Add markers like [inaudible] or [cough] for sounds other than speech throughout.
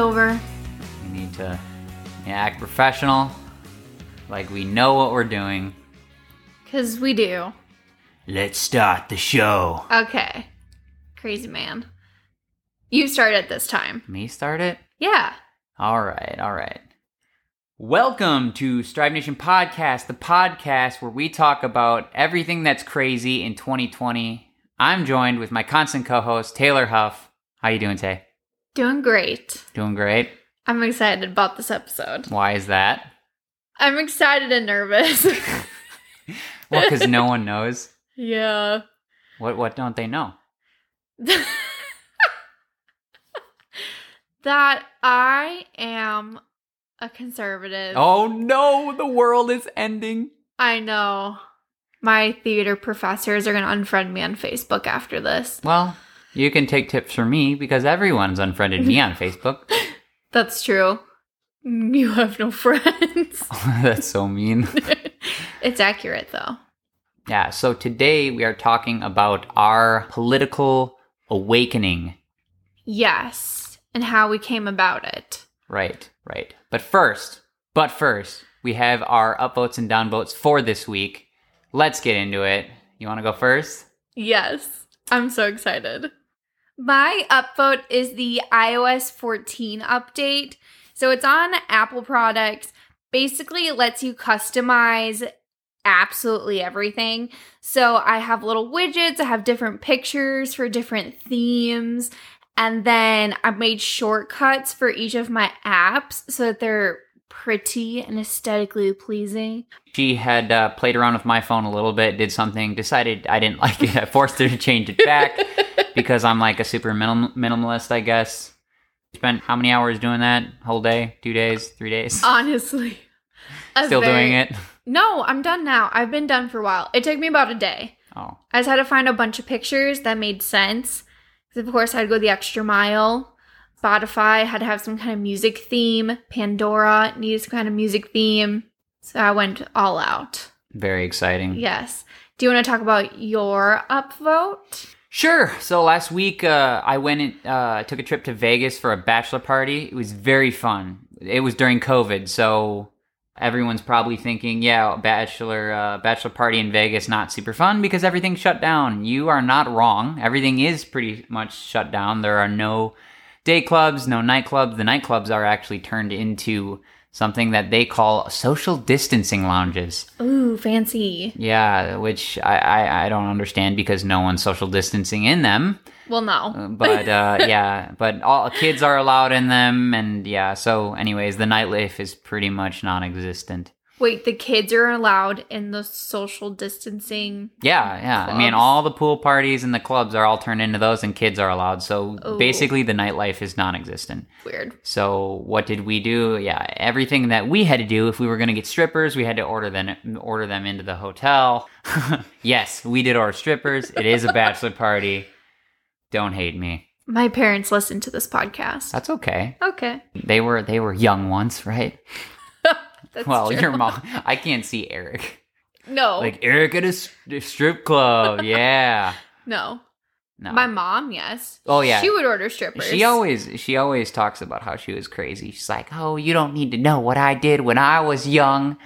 fuck up anymore. It's over. We need to yeah, act professional, like we know what we're doing. Because we do. Let's start the show. Okay. Crazy man. You start it this time. Me start it? Yeah. All right, all right. Welcome to Strive Nation Podcast, the podcast where we talk about everything that's crazy in 2020. I'm joined with my constant co-host Taylor Huff. How you doing today? Doing great. Doing great. I'm excited about this episode. Why is that? I'm excited and nervous. [laughs] Well, because no one knows. yeah. What what don't they know? [laughs] that I am a conservative. Oh no, the world is ending. I know. My theater professors are going to unfriend me on Facebook after this. Well, you can take tips from me because everyone's unfriended me on Facebook. [laughs] That's true. You have no friends. [laughs] That's so mean. [laughs] it's accurate, though. Yeah, so today we are talking about our political awakening. Yes. And how we came about it. Right, right. But first, but first, we have our upvotes and downvotes for this week. Let's get into it. You want to go first? Yes. I'm so excited. My upvote is the iOS 14 update. So it's on Apple products. Basically, it lets you customize absolutely everything. So I have little widgets, I have different pictures for different themes. And then I made shortcuts for each of my apps so that they're pretty and aesthetically pleasing. She had uh, played around with my phone a little bit, did something, decided I didn't [laughs] like it. I forced her to change it back [laughs] because I'm like a super minim- minimalist, I guess. Spent how many hours doing that? Whole day? Two days? Three days? [laughs] Honestly. Still very- doing it? No, I'm done now. I've been done for a while. It took me about a day. Oh, I just had to find a bunch of pictures that made sense. 'Cause Of course, I had to go the extra mile. Spotify had to have some kind of music theme. Pandora needed some kind of music theme. So I went all out. very exciting. Yes. Do you want to talk about your upvote? Sure. So last week, uh, I went and uh, took a trip to Vegas for a bachelor party. It was very fun. It was during COVID, so everyone's probably thinking, "Yeah, bachelor uh, bachelor party in Vegas not super fun because everything's shut down." You are not wrong. Everything is pretty much shut down. There are no day clubs, no nightclubs. The nightclubs are actually turned into something that they call social distancing lounges. Ooh, fancy. Yeah, which I, I, I don't understand because no one's social distancing in them. Well, no. But uh, [laughs] yeah, but all kids are allowed in them, and yeah. So, anyways, the nightlife is pretty much non-existent. Wait, the kids are allowed in the social distancing. Yeah, yeah. I mean, all the pool parties and the clubs are all turned into those, and kids are allowed. So Ooh. basically, the nightlife is non-existent. Weird. So what did we do? Yeah, everything that we had to do if we were going to get strippers, we had to order them order them into the hotel. [laughs] yes, we did order strippers. It is a [laughs] bachelor party. Don't hate me. My parents listen to this podcast. That's okay. Okay. They were they were young once, right? [laughs] That's well, true. your mom. [laughs] I can't see Eric. No. Like Eric at a strip club. [laughs] Yeah. no. No. My mom, yes. Oh, yeah. She would order strippers. She always she always talks about how she was crazy. She's like, "Oh, you don't need to know what I did when I was young."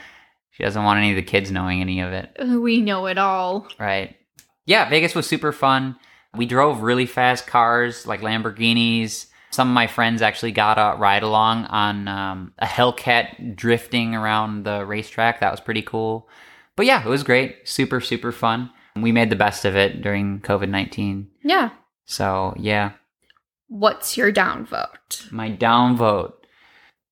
She doesn't want any of the kids knowing any of it, uh, We know it all. right? Yeah, Vegas was super fun. We drove really fast cars like Lamborghinis. Some of my friends actually got a ride along on um, a Hellcat drifting around the racetrack. That was pretty cool. But yeah, it was great. Super super fun. We made the best of it during COVID nineteen. Yeah. So yeah, What's your downvote? my downvote.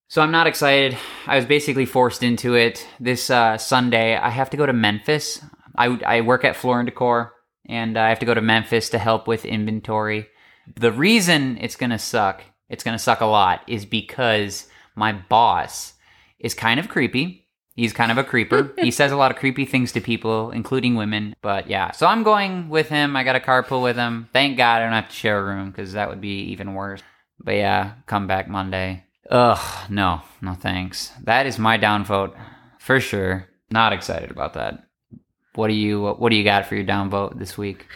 So I'm not excited. I was basically forced into it. This uh, Sunday, I have to go to Memphis. I, I work at Floor and Decor, and I have to go to Memphis to help with inventory. The reason it's gonna suck, it's gonna suck a lot, is because my boss is kind of creepy. He's kind of a creeper. [laughs] he says a lot of creepy things to people, including women. But yeah, so I'm going with him. I got a carpool with him. Thank God I don't have to share a room because that would be even worse. But yeah, come back Monday. Ugh, no, no thanks. That is my downvote for sure. Not excited about that. What do you What do you got for your downvote this week?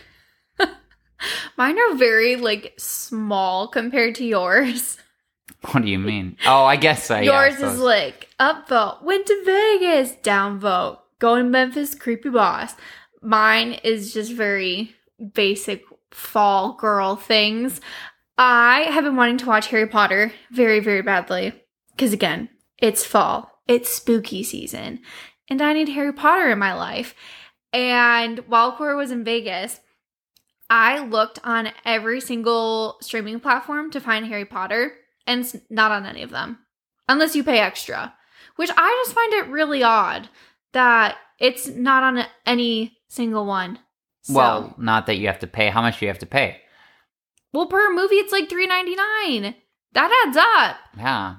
Mine are very like small compared to yours. [laughs] What do you mean? Oh, I guess yeah, yours so is like upvote, went to Vegas, downvote, going to Memphis, creepy boss. Mine is just very basic fall girl things. I have been wanting to watch Harry Potter very, very badly. Because again, it's fall, it's spooky season, and I need Harry Potter in my life. And while Corey was in Vegas, I looked on every single streaming platform to find Harry Potter, and it's not on any of them, unless you pay extra, which I just find it really odd that it's not on any single one. So- well, not that you have to pay. How much do you have to pay? well, per movie it's like three ninety nine. That adds up. Yeah,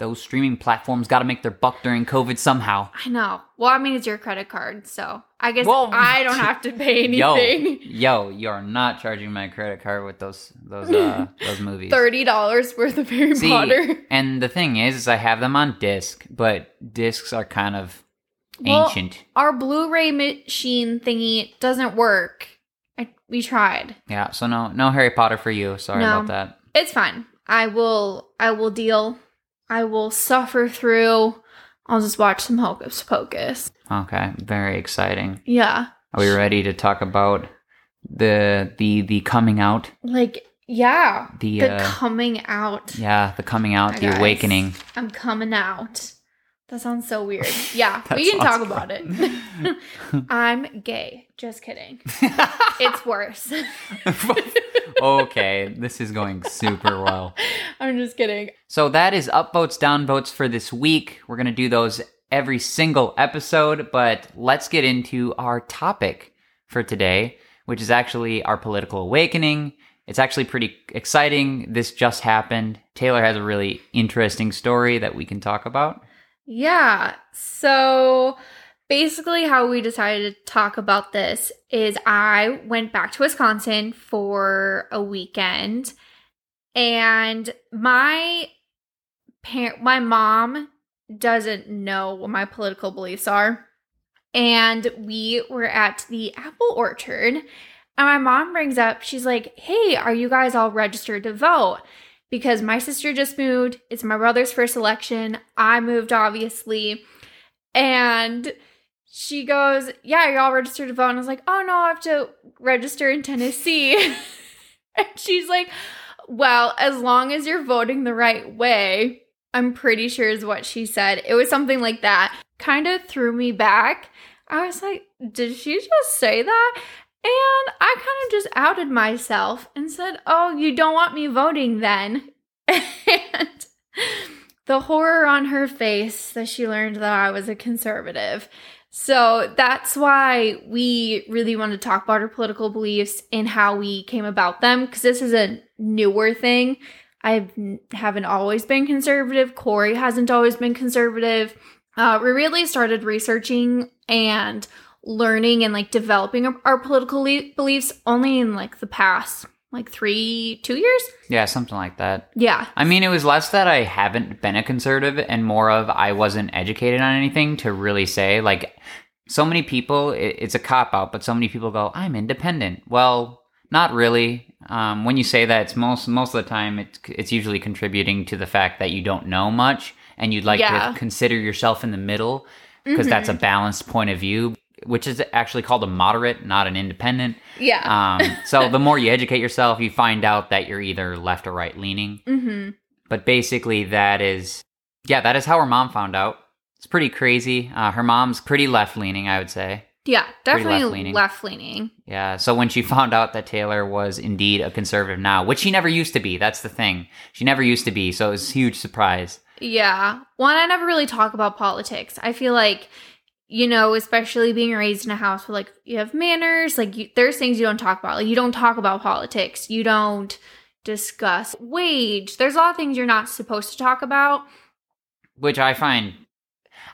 those streaming platforms got to make their buck during COVID somehow. I know. Well, I mean, it's your credit card, so I guess Well, I don't [laughs] have to pay Yo, anything. yo, you are not charging my credit card with those those uh [laughs] those movies. Thirty dollars worth of Harry See, Potter. and the thing is, is I have them on disc, but discs are kind of Well, ancient. Our Blu-ray machine thingy doesn't work. I, we tried. Yeah, so no, no Harry Potter for you. Sorry No. about that. It's fine. I will. I will deal. I will suffer through. I'll just watch some Hocus Pocus. Okay, very exciting. Yeah, Are we ready to talk about the the the coming out? like yeah. The, The uh, coming out. Yeah, the coming out, Hi, the awakening. I'm coming out. That sounds so weird. [laughs] Yeah, we can talk about it. [laughs] [laughs] I'm gay. Just kidding. It's worse. okay, this is going super well. I'm just kidding. So that is upvotes, downvotes for this week. We're going to do those every single episode, but let's get into our topic for today, which is actually our political awakening. It's actually pretty exciting. This just happened. Taylor has a really interesting story that we can talk about. Yeah. So basically, how we decided to talk about this is I went back to Wisconsin for a weekend, and my parent, my mom doesn't know what my political beliefs are. And we were at the apple orchard, and my mom brings up, she's like, Hey, are you guys all registered to vote? because my sister just moved. It's my brother's first election. I moved, obviously. And she goes, Yeah, you're all registered to vote. And I was like, Oh, no, I have to register in Tennessee. [laughs] and she's like, Well, as long as you're voting the right way, I'm pretty sure is what she said. It was something like that. Kind of threw me back. I was like, Did she just say that? And I kind of just outed myself and said, Oh, you don't want me voting then. [laughs] and the horror on her face that she learned that I was a conservative. So that's why we really want to talk about our political beliefs and how we came about them, because this is a newer thing. I haven't always been conservative. Corey hasn't always been conservative. Uh, we really started researching and learning and like developing our, political le- beliefs only in like the past like three, two years. Yeah, something like that. Yeah. I mean, it was less that I haven't been a conservative and more of I wasn't educated on anything to really say. Like, so many people, it, it's a cop out, but so many people go, I'm independent. Well, not really. Um, when you say that, it's most most of the time it's it's usually contributing to the fact that you don't know much and you'd like Yeah. to consider yourself in the middle because that's a balanced point of view, which is actually called a moderate, not an independent. Yeah. Um, [laughs] so the more you educate yourself, you find out that you're either left or right leaning. mm-hmm. But basically, that is, yeah, that is how her mom found out. It's pretty crazy. Uh, her mom's pretty left leaning, I would say. Yeah, definitely left leaning. Yeah. So when she [laughs] found out that Taylor was indeed a conservative now, which she never used to be, that's the thing. She never used to be. So it was a huge surprise. Yeah. One, I never really talk about politics. I feel like, you know, especially being raised in a house where like you have manners, like you, there's things you don't talk about. Like you don't talk about politics. You don't discuss wage. There's a lot of things you're not supposed to talk about. which I find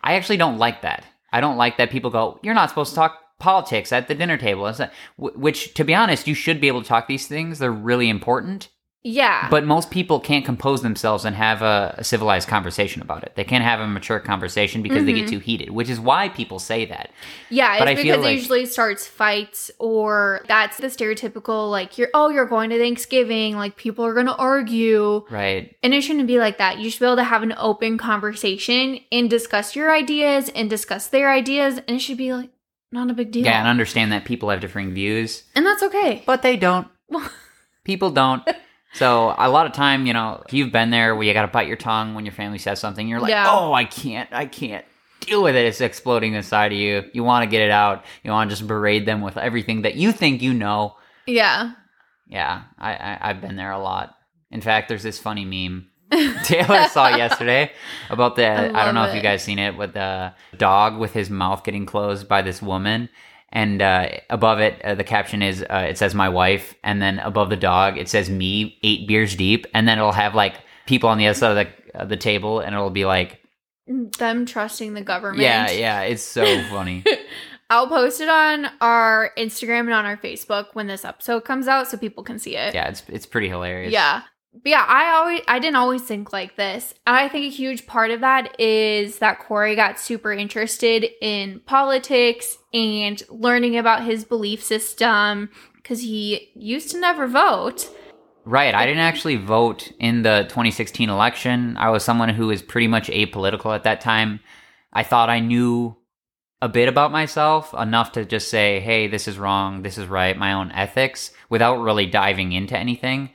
I actually don't like that. I don't like that people go, "You're not supposed to talk politics at the dinner table." Which, to be honest, you should be able to talk these things. They're really important. Yeah. But most people can't compose themselves and have a, a civilized conversation about it. They can't have a mature conversation because they get mm-hmm. too heated, which is why people say that. yeah, it's but I feel because it usually starts fights or that's the stereotypical like you're oh, you're going to Thanksgiving, like people are gonna argue. Right. And it shouldn't be like that. You should be able to have an open conversation and discuss your ideas and discuss their ideas, and it should be like not a big deal. Yeah, and understand that people have differing views, and that's okay. but they don't. [laughs] People don't. So a lot of time, you know, if you've been there where you got to bite your tongue when your family says something, you're like, Yeah. oh, I can't, I can't deal with it. It's exploding inside of you. You want to get it out. You want to just berate them with everything that you think you know. Yeah. Yeah, I, I I've been there a lot. In fact, there's this funny meme [laughs] Taylor saw yesterday about the I, don't know love if you guys seen it with the dog with his mouth getting closed by this woman and uh, above it uh, the caption is uh, it says my wife and then above the dog it says me eight beers deep and then it'll have like people on the other side of the, uh, the table and it'll be like Them trusting the government. yeah yeah it's so funny [laughs] I'll post it on our Instagram and on our Facebook when this episode comes out so people can see it. yeah it's it's pretty hilarious Yeah. But yeah, I always I didn't always think like this. I think a huge part of that is that Corey got super interested in politics and learning about his belief system because he used to never vote. Right. I didn't actually vote in the 2016 election. I was someone who was pretty much apolitical at that time. I thought I knew a bit about myself, enough to just say, hey, this is wrong, this is right, my own ethics, without really diving into anything.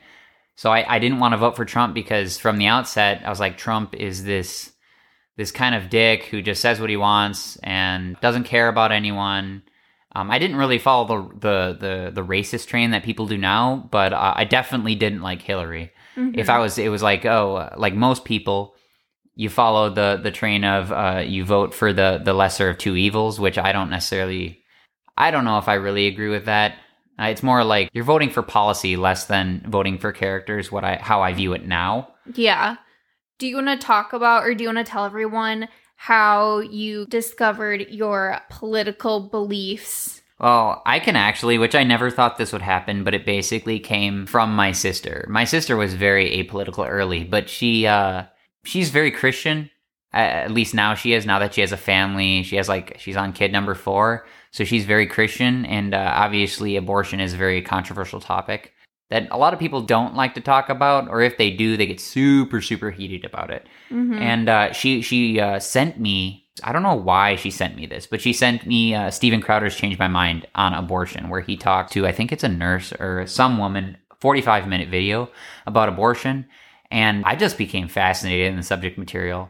So I, I didn't want to vote for Trump because from the outset, I was like, Trump is this this kind of dick who just says what he wants and doesn't care about anyone. Um, I didn't really follow the, the the the racist train that people do now, but uh, I definitely didn't like Hillary. If I was, it was like, oh, like most people, you follow the the train of uh, you vote for the the lesser of two evils, which I don't necessarily. I don't know if I really agree with that. Uh, it's more like you're voting for policy less than voting for characters. What I how I view it now. Yeah. Do you want to talk about or do you want to tell everyone how you discovered your political beliefs? Well, I can actually, which I never thought this would happen, but it basically came from my sister. My sister was very apolitical early, but she uh she's very Christian. At least now she is. Now that she has a family, she has like she's on kid number four, so she's very Christian. And uh, obviously, abortion is a very controversial topic that a lot of people don't like to talk about, or if they do, they get super super heated about it Mhm. and uh, she she uh, sent me. I don't know why she sent me this, but she sent me uh, Steven Crowder's "Changed My Mind" on abortion, where he talked to I think it's a nurse or some woman, forty five minute video about abortion, and I just became fascinated in the subject material.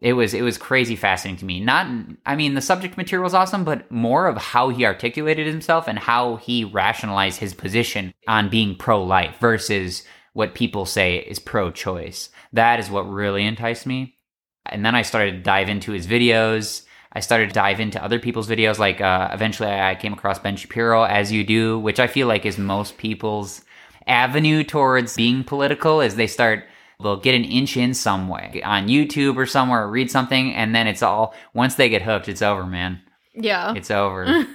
It was it was crazy fascinating to me. Not I mean the subject material was awesome, but more of how he articulated himself and how he rationalized his position on being pro life versus what people say is pro choice. That is what really enticed me. And then I started to dive into his videos. I started to dive into other people's videos. Like uh, eventually, I came across Ben Shapiro, as you do, which I feel like is most people's avenue towards being political. Is they start they'll get an inch in some way on YouTube or somewhere, read something, and then it's all once they get hooked, it's over, man. Yeah. It's over. [laughs]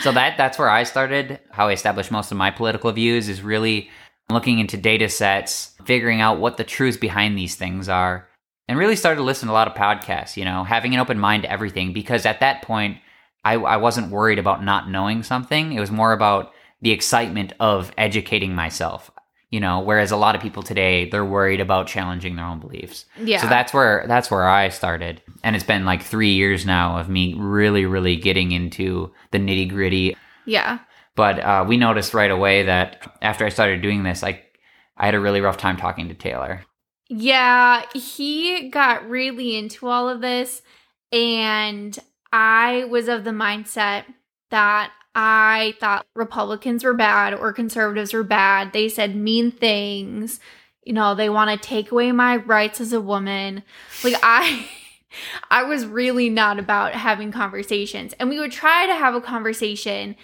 so that that's where I started. How I established most of my political views is really looking into data sets, figuring out what the truths behind these things are, and really started to listen to a lot of podcasts. You know, having an open mind to everything because at that point, I, I wasn't worried about not knowing something. It was more about the excitement of educating myself. You know, whereas a lot of people today they're worried about challenging their own beliefs. yeah. So that's where that's where I started, and it's been like three years now of me really, really getting into the nitty gritty. yeah. But uh, we noticed right away that after I started doing this, I I had a really rough time talking to Taylor. Yeah, he got really into all of this, and I was of the mindset that I thought Republicans were bad or conservatives were bad. They said mean things. You know, they want to take away my rights as a woman. Like I [laughs] I was really not about having conversations. And we would try to have a conversation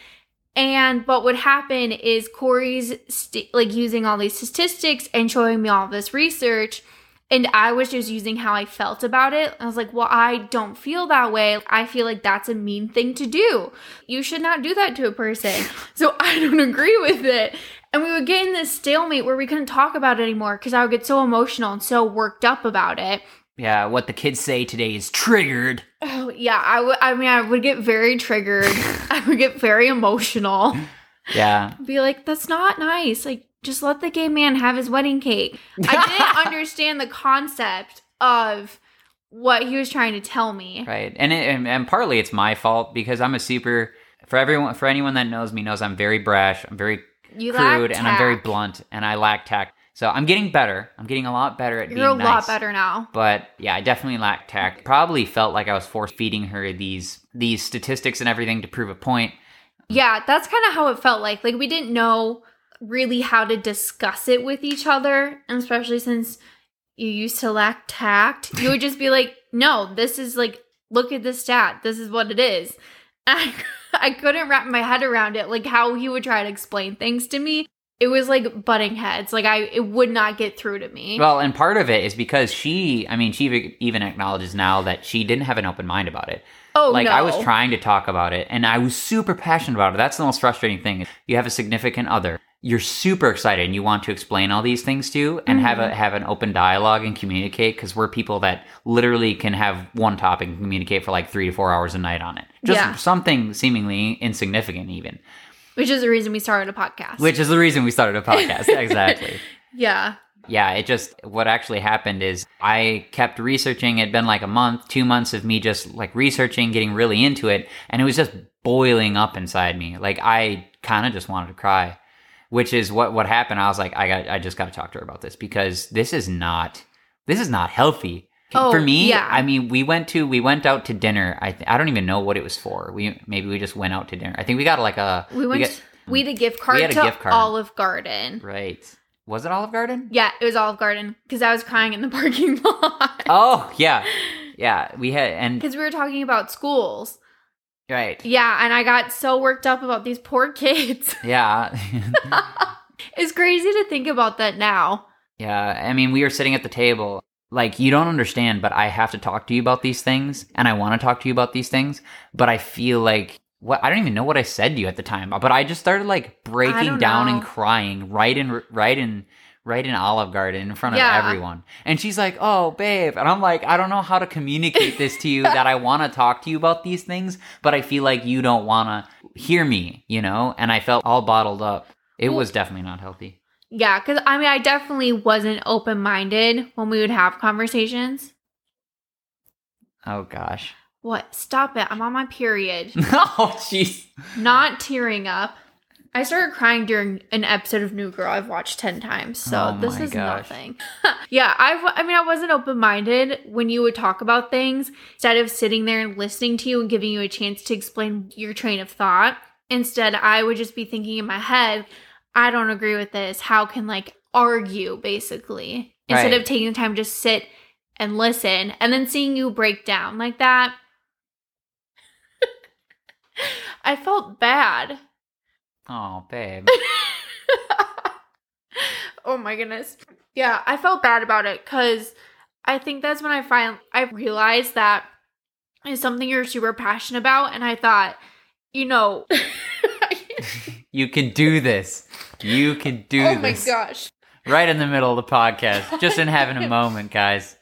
and what would happen is Corey's st- like using all these statistics and showing me all this research. And I was just using how I felt about it. I was like, well, I don't feel that way. I feel like that's a mean thing to do. You should not do that to a person. [laughs] so I don't agree with it. And we would get in this stalemate where we couldn't talk about it anymore because I would get so emotional and so worked up about it. Yeah, what the kids say today is triggered. Oh, yeah. I would, I mean, I would get very triggered. [laughs] I would get very emotional. Yeah. Be like, that's not nice. Like, just let the gay man have his wedding cake. I didn't [laughs] understand the concept of what he was trying to tell me. Right. And, it, and and partly it's my fault because I'm a super for everyone for anyone that knows me knows I'm very brash, I'm very You crude and I'm very blunt and I lack tact. So I'm getting better. I'm getting a lot better at You're a being lot better now. But yeah, I definitely lack tact. Probably felt like I was force feeding her these these statistics and everything to prove a point. Yeah, that's kind of how it felt like. Like we didn't know really how to discuss it with each other, and especially since you used to lack tact, you would just be like, "No, this is like, look at this stat. This is what it is." [laughs] I, I couldn't wrap my head around it, like how he would try to explain things to me. It was like butting heads. Like I, it would not get through to me. Well, and part of it is because she, I mean, she even acknowledges now that she didn't have an open mind about it. Oh like no, I was trying to talk about it and I was super passionate about it. That's the most frustrating thing. You have a significant other. You're super excited and you want to explain all these things to and have Mm-hmm. a have an open dialogue and communicate because we're people that literally can have one topic and communicate for like three to four hours a night on it. Just Yeah. something seemingly insignificant even. which is the reason we started a podcast. Which is the reason we started a podcast. [laughs] exactly. yeah, Yeah, it just what actually happened is I kept researching. It'd been like a month, two months of me just like researching, getting really into it, and it was just boiling up inside me. Like I kind of just wanted to cry, which is what what happened. I was like, I got, I just got to talk to her about this because this is not, this is not healthy. Oh, for me, yeah. I mean, we went to we went out to dinner. I th- I don't even know what it was for. We maybe we just went out to dinner. I think we got like a we went. got- we had a gift card to gift card. Olive Garden. right. Was it Olive Garden? Yeah, it was Olive Garden because I was crying in the [laughs] parking lot Oh yeah, [laughs] yeah. We had and because we were talking about schools. right. Yeah, and I got so worked up about these poor kids. [laughs] Yeah. it's crazy to think about that now. yeah. I mean, we were sitting at the table. Like, you don't understand, but I have to talk to you about these things, and I want to talk to you about these things, but I feel like what I don't even know what I said to you at the time, but I just started like breaking down know. and crying right in right in right in Olive Garden in front of everyone. And she's like, "Oh, babe." And I'm like, "I don't know how to communicate this to you that I [laughs] want to talk to you about these things, but I feel like you don't want to hear me, you know?" And I felt all bottled up. It was definitely not healthy. Yeah, because I mean, I definitely wasn't open minded when we would have conversations. Oh gosh. What? Stop it. I'm on my period. [laughs] oh jeez. Not tearing up. I started crying during an episode of New Girl I've watched 10 times. So Oh this my is gosh. nothing. [laughs] yeah, I, I mean, I wasn't open minded when you would talk about things instead of sitting there and listening to you and giving you a chance to explain your train of thought. Instead, I would just be thinking in my head, I don't agree with this. How can like argue basically instead Right. of taking the time to sit and listen and then seeing you break down like that? [laughs] I felt bad. Oh, babe. [laughs] oh my goodness. Yeah, I felt bad about it because I think that's when I finally I realized that is something you're super passionate about, and I thought, you know, [laughs] you can do this. You can oh do this. oh my gosh, Right in the middle of the podcast. Just in having a moment, guys.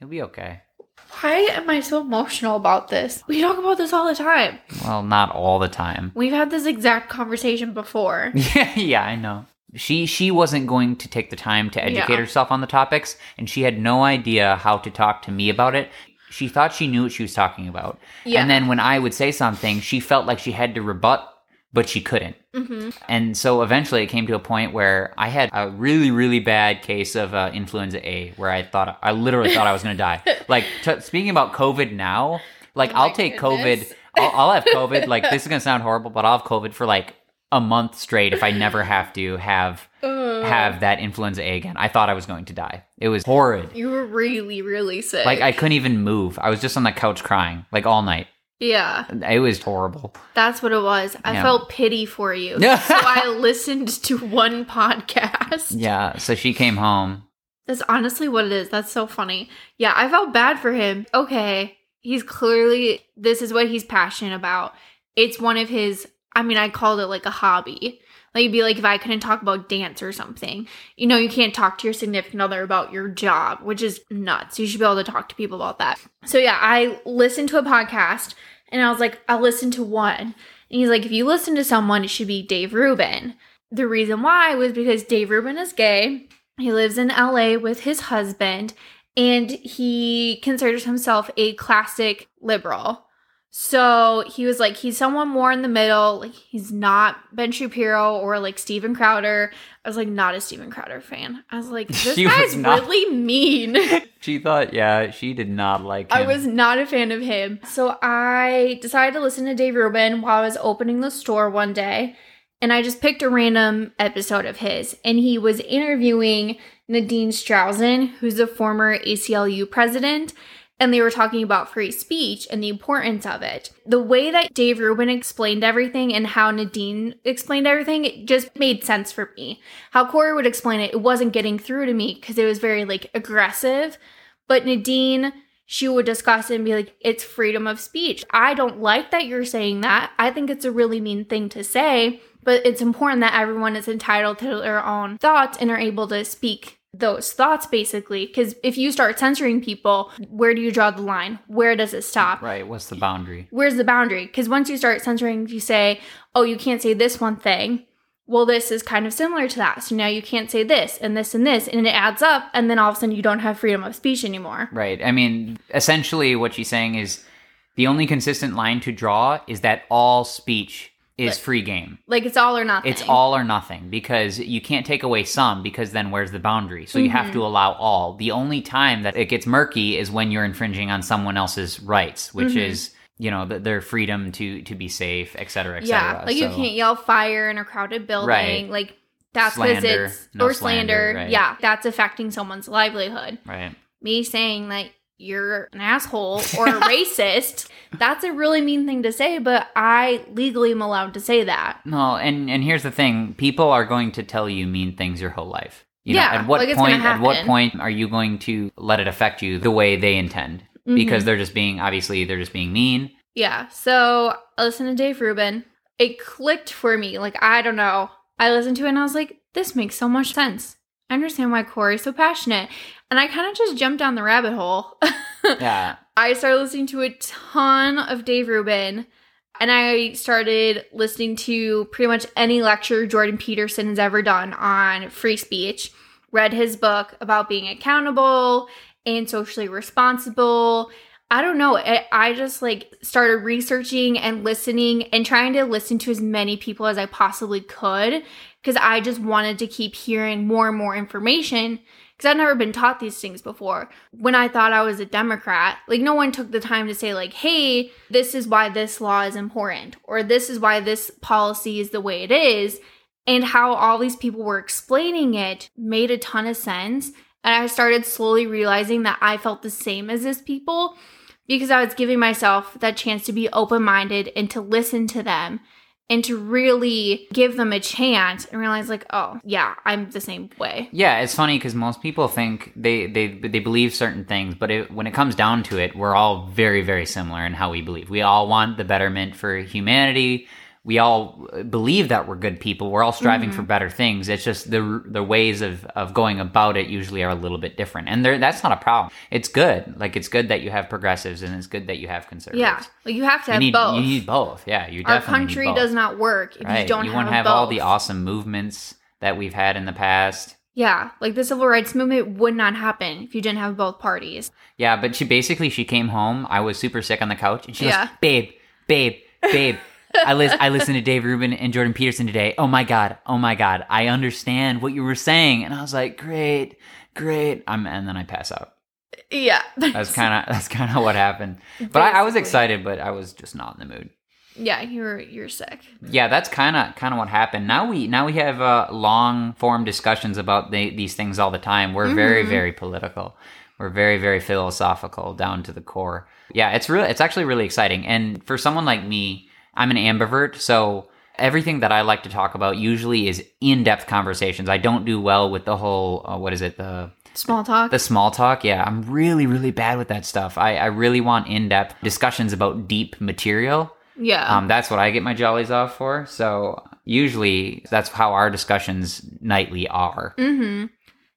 It'll be okay. Why am I so emotional about this? We talk about this all the time. Well, not all the time. [laughs] We've had this exact conversation before. Yeah, yeah, I know. She she wasn't going to take the time to educate Yeah. herself on the topics, and she had no idea how to talk to me about it. She thought she knew what she was talking about. Yeah. And then when I would say something, she felt like she had to rebut, but she couldn't. hmm And so eventually it came to a point where I had a really, really bad case of uh, influenza A, where I thought, I literally thought I was going to die. [laughs] Like, t- speaking about COVID now, like, Oh I'll take goodness. COVID, I'll, I'll have COVID, like, this is going to sound horrible, but I'll have COVID for like a month straight if I never have to have [laughs] have that influenza A again. I thought I was going to die. It was horrid. You were really, really sick. Like, I couldn't even move. I was just on the couch crying, like, all night. Yeah, It was horrible. that's what it was. I Yeah. felt pity for you, so [laughs] I listened to one podcast. Yeah, so she came home That's honestly what it is. That's so funny. Yeah, I felt bad for him. Okay, he's clearly, this is what he's passionate about. It's one of his, I mean, I called it like a hobby. Like, it'd be like if I couldn't talk about dance or something. You know, you can't talk to your significant other about your job, which is nuts. You should be able to talk to people about that. So, yeah, I listened to a podcast and I was like, I'll listen to one. And he's like, if you listen to someone, it should be Dave Rubin. The reason why was because Dave Rubin is gay. He lives in LA with his husband and he considers himself a classic liberal. So he was like, he's someone more in the middle. Like he's not Ben Shapiro or like Steven Crowder. I was like, not a Steven Crowder fan. I was like, [laughs] this She guy's not. really mean. [laughs] She thought, yeah, she did not like him. I was not a fan of him. So I decided to listen to Dave Rubin while I was opening the store one day. And I just picked a random episode of his. And he was interviewing Nadine Strossen, who's a former ACLU president. And they were talking about free speech and the importance of it. The way that Dave Rubin explained everything and how Nadine explained everything, it just made sense for me. How Corey would explain it, it wasn't getting through to me because it was very like aggressive. But Nadine, she would discuss it and be like, it's freedom of speech. I don't like that you're saying that. I think it's a really mean thing to say, but it's important that everyone is entitled to their own thoughts and are able to speak those thoughts basically. Because if you start censoring people, where do you draw the line? Where does it stop? Right, what's the boundary? Where's the boundary? Because once you start censoring, you say, oh, you can't say this one thing. Well, this is kind of similar to that. So now you can't say this and this and this, and it adds up. And then all of a sudden, you don't have freedom of speech anymore. Right. I mean, essentially, what she's saying is the only consistent line to draw is that all speech is But- free game. Like it's all or nothing. It's all or nothing because you can't take away some because then where's the boundary? So you Mm-hmm. have to allow all. The only time that it gets murky is when you're infringing on someone else's rights, which Mm-hmm. is you know their freedom to to be safe, et cetera, et cetera. Yeah, like you can't yell fire in a crowded building. Right. Like that's because it's no or slander. slander, right. Yeah, that's affecting someone's livelihood. Right. Me saying that you're an asshole or a [laughs] racist, that's a really mean thing to say, but I legally am allowed to say that. No, and and here's the thing: people are going to tell you mean things your whole life. You know, Yeah, at what like, point? At what point are you going to let it affect you the way they intend? Mm-hmm. Because they're just being obviously they're just being mean. Yeah. So I listened to Dave Rubin. It clicked for me. Like, I don't know. I listened to it and I was like, this makes so much sense. I understand why Corey's so passionate. And I kind of just jumped down the rabbit hole. [laughs] Yeah. I started listening to a ton of Dave Rubin. And I started listening to pretty much any lecture Jordan Peterson has ever done on free speech. Read his book about being accountable and socially responsible. I don't know. I, just like started researching and listening and trying to listen to as many people as I possibly could because I just wanted to keep hearing more and more information because I've never been taught these things before. When I thought I was a Democrat, like no one took the time to say like, "Hey, this is why this law is important," or "This is why this policy is the way it is." And how all these people were explaining it made a ton of sense. And I started slowly realizing that I felt the same as these people because I was giving myself that chance to be open minded and to listen to them and to really give them a chance and realize, like, oh, yeah, I'm the same way. Yeah, it's funny because most people think they, they they believe certain things, but it, when it comes down to it, we're all very very similar in how we believe. We all want the betterment for humanity. We all uh, believe that we're good people. We're all striving for mm-hmm. better things. It's just the the ways of, of going about it usually are a little bit different, and that's not a problem. It's good. Like it's good that you have progressives, and it's good that you have conservatives. Yeah. Like, you have to you have need both. you need both. Yeah, you Our country does not work if right. you don't have both. you have, wouldn't have both. all the awesome movements that we've had in the past. Yeah, like the civil rights movement would not happen if you didn't have both parties. Yeah, but she basically she came home. I was super sick on the couch, and she Yeah. goes, "Babe, babe, babe." I lis- I listened to Dave Rubin and Jordan Peterson today. Oh my god, oh my god, I understand what you were saying, and I was like, "Great, great." I'm, and then I pass out. Yeah. [laughs] That's kind of that's kind of what happened. But I, I was excited, but I was just not in the mood. Yeah, you're you're sick. Yeah, that's kind of kind of what happened. Now we now we have uh, long form discussions about the, these things all the time. We're very Mm-hmm. very political. We're very very philosophical down to the core. Yeah, it's really, It's actually really exciting. And for someone like me, I'm an ambivert, so everything that I like to talk about usually is in depth conversations. I don't do well with the whole uh, what is it the Small talk. the small talk yeah i'm really really bad with that stuff i, I really want in-depth discussions about deep material yeah. um, that's what i get my jollies off for so usually that's how our discussions nightly are Mm-hmm.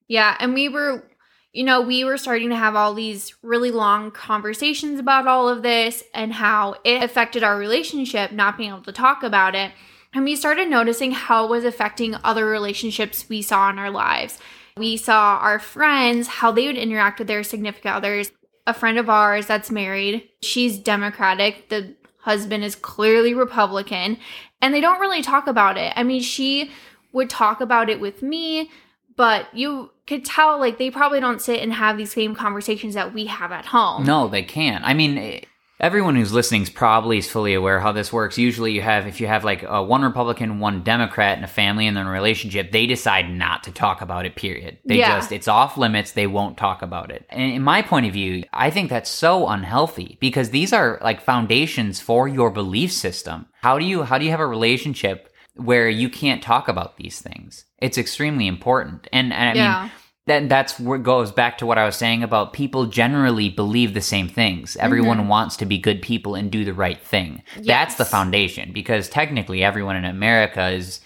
Yeah, and we were, you know, we were starting to have all these really long conversations about all of this and how it affected our relationship, not being able to talk about it. And we started noticing how it was affecting other relationships we saw in our lives. We saw our friends, how they would interact with their significant others. A friend of ours that's married, she's Democratic. The husband is clearly Republican, and they don't really talk about it. I mean, she would talk about it with me, but you could tell like they probably don't sit and have these same conversations that we have at home. No, they can't. I mean, everyone who's listening is probably is fully aware how this works. Usually, you have if you have like uh, one Republican, one Democrat in a family and then a relationship, they decide not to talk about it. Period. They Yeah. just it's off limits. They won't talk about it. And in my point of view, I think that's so unhealthy because these are like foundations for your belief system. How do you how do you have a relationship where you can't talk about these things? It's extremely important. And, and I Yeah. mean that that's what goes back to what I was saying about people generally believe the same things. Everyone mm-hmm. wants to be good people and do the right thing. That's the foundation because technically everyone in America is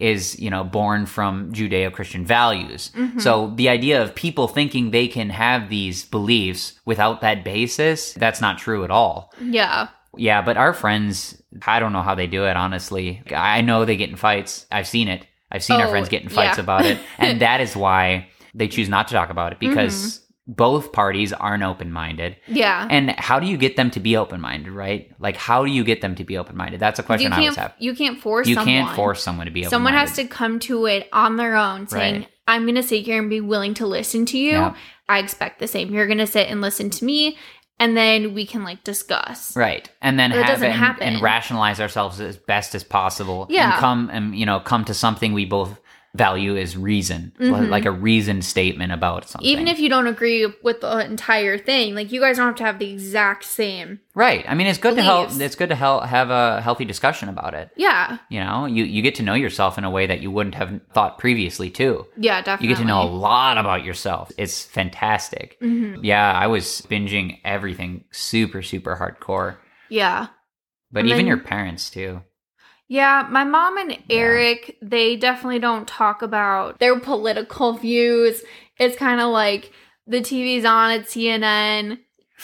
is, you know, born from Judeo-Christian values. Mm-hmm. So the idea of people thinking they can have these beliefs without that basis, that's not true at all. Yeah. Yeah, but our friends, I don't know how they do it, honestly. I know they get in fights. I've seen it. I've seen our Oh, friends get in fights yeah. about it. [laughs] And that is why they choose not to talk about it because Mm-hmm. both parties aren't open minded. Yeah. And how do you get them to be open minded, right? Like, how do you get them to be open minded? That's a question I always have. you can't force You someone. can't force someone to be open someone has to come to it on their own saying Right. i'm going to sit here and be willing to listen to you Yeah. i expect the same you're going to sit and listen to me and then we can like discuss Right. And then But it have doesn't and, happen. and rationalize ourselves as best as possible. Yeah. And come and you know, come to something we both value is reason. Mhm. Like a reason statement about something. even if you don't agree with the entire thing like you guys don't have to have the exact same Right. I mean it's good to help it's good to help have a healthy discussion about it. yeah You know, you, you get to know yourself in a way that you wouldn't have thought previously too. yeah definitely You get to know a lot about yourself. It's fantastic. Mhm. Yeah, I was binging everything super, super hardcore. yeah But And even then- your parents too. Yeah, my mom and Eric, they definitely don't talk about their political [laughs] views. It's kind of like the TV's on at CNN.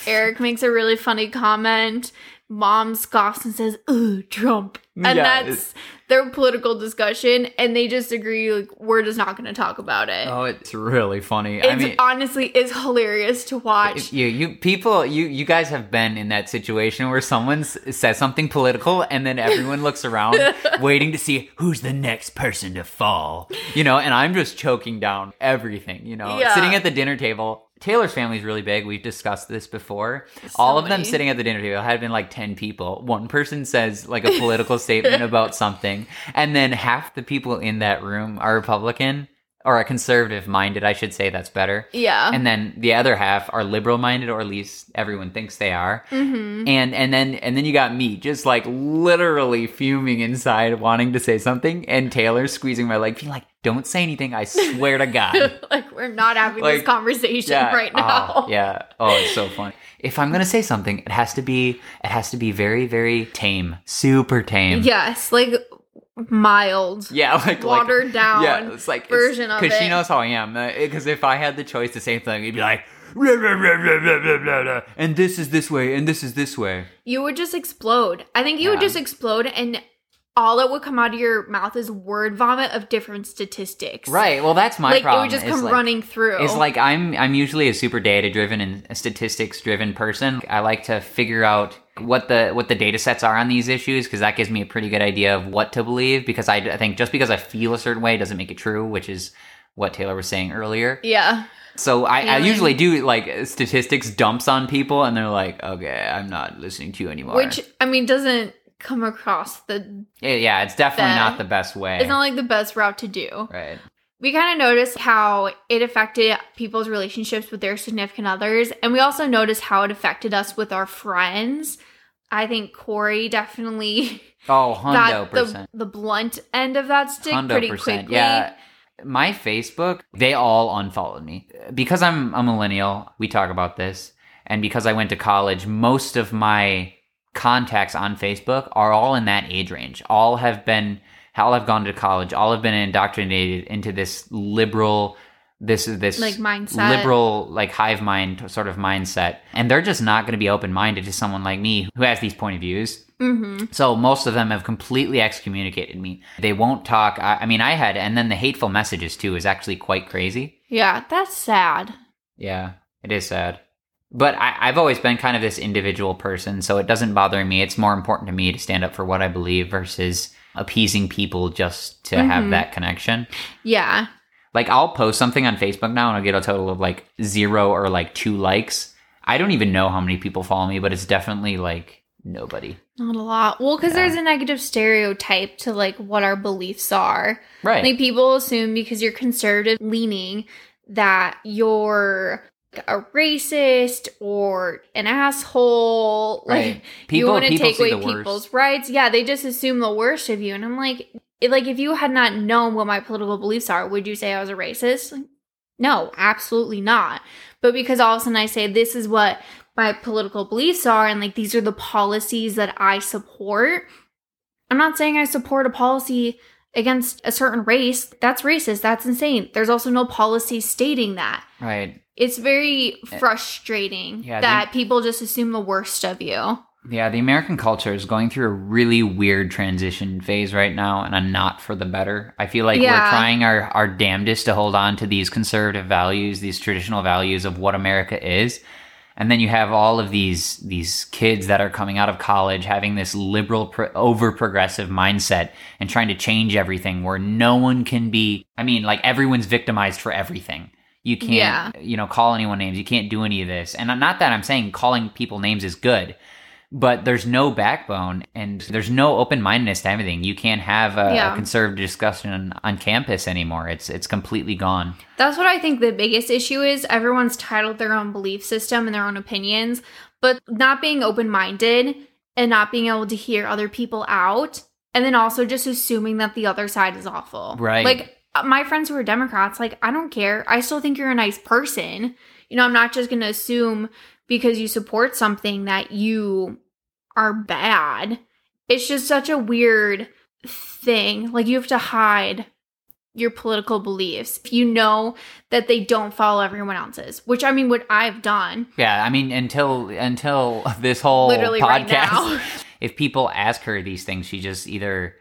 Eric [laughs] makes a really funny comment. Mom scoffs and says, Ooh, Trump. And Yeah, that's their political discussion. And they just agree, like, we're just not going to talk about it. Oh, it's really funny. it's I mean, honestly, is hilarious to watch. you you people you you guys have been in that situation where someone says something political and then everyone looks around [laughs] waiting to see who's the next person to fall. You know, and I'm just choking down everything, you know. Yeah. Sitting at the dinner table. Taylor's family is really big. We've discussed this before. All of them sitting at the dinner table had been like 10 people. One person says like a political [laughs] statement about something, and then half the people in that room are Republican or a conservative minded, I should say that's better. Yeah. and then the other half are liberal minded or at least everyone thinks they are. Hmm and and then and then you got me just like literally fuming inside wanting to say something and taylor squeezing my leg being like don't say anything i swear to god. [laughs] Like, we're not having Like, this conversation yeah. right now. oh, [laughs] yeah. Oh it's so funny if i'm gonna say something it has to be it has to be very very tame. Super tame. Yes, like mild, yeah [laughs] like like watered down. yeah, it's like version of because she knows how I am. Uh, because if I had the choice to say something, he'd be like, "Rah, rah, rah, rah, rah, rah, rah, rah, and this is this way, and this is this way. You would just explode. I think you would just explode, and all that would come out of your mouth is word vomit of different statistics. Right. Well, that's my like problem. it would just come like- running through. It's like I'm I'm usually a super data driven and statistics driven person. I like to figure out what the what the data sets are on these issues because that gives me a pretty good idea of what to believe. Because I, I think just because I feel a certain way doesn't make it true, which is what Taylor was saying earlier. yeah, So I, I usually do like statistics dumps on people, and they're like, "Okay, I'm not listening to you anymore." which I mean doesn't come across the. Yeah, it's definitely Fair. not the best way. It's not like the best route to do. right. We kind of noticed how it affected people's relationships with their significant others, and we also noticed how it affected us with our friends. I think Corey definitely [laughs] Oh, hundo [laughs] got the, the blunt end of that stick Hundo pretty quickly. Yeah. my Facebook, they all unfollowed me. Because I'm a millennial, we talk about this. And because I went to college, most of my contacts on Facebook are all in that age range. All have been, all have gone to college, all have been indoctrinated into this liberal, this this Like mindset. liberal like hive mind sort of mindset and they're just not going to be open minded to someone like me who has these point of views Mm-hmm. so most of them have completely excommunicated me. They won't talk. I, I mean, I had, and then the hateful messages too is actually quite crazy. Yeah, that's sad. Yeah, it is sad. But I, I've always been kind of this individual person, so it doesn't bother me. It's more important to me to stand up for what I believe versus appeasing people just to have Mhm. that connection. Yeah. Like, I'll post something on Facebook now and I'll get a total of like zero or like two likes. I don't even know how many people follow me, but it's definitely like nobody. Not a lot. Well, because Yeah. there's a negative stereotype to like what our beliefs are. Right. Like people assume because you're conservative leaning that you're a racist or an asshole. [laughs] Right. Like People- you want to take away the worst. people's rights. Yeah, they just assume the worst of you. And I'm like, like if you had not known what my political beliefs are, would you say I was a racist? Like, no, absolutely not. But because all of a sudden I say this is what my political beliefs are and like these are the policies that I support, I'm not saying I support a policy against a certain race. That's racist. That's insane. There's also no policy stating that. right. It's very eh, frustrating Yeah, that people just assume the worst of you. Yeah, the American culture is going through a really weird transition phase right now, and I'm not for the better. I feel like we're trying our, our damnedest to hold on to these conservative values, these traditional values of what America is. And then you have all of these these kids that are coming out of college having this liberal, pro- over progressive mindset and trying to change everything where no one can be. I mean, like everyone's victimized for everything. You can't, Yeah. you know, call anyone names. You can't do any of this. And not that I'm saying calling people names is good, but there's no backbone and there's no open mindedness to everything. You can't have a, Yeah. a conservative discussion on, on campus anymore. It's it's completely gone. That's what I think the biggest issue is. Everyone's titled their own belief system and their own opinions, but not being open minded and not being able to hear other people out. And then also just assuming that the other side is awful. Right. Like my friends who are Democrats, like, I don't care. I still think you're a nice person. You know, I'm not just going to assume because you support something that you are bad. It's just such a weird thing. Like, you have to hide your political beliefs if you know that they don't follow everyone else's, which I mean, what I've done. Yeah, I mean until until [laughs] this whole Literally podcast, right now. [laughs] if people ask her these things, she just either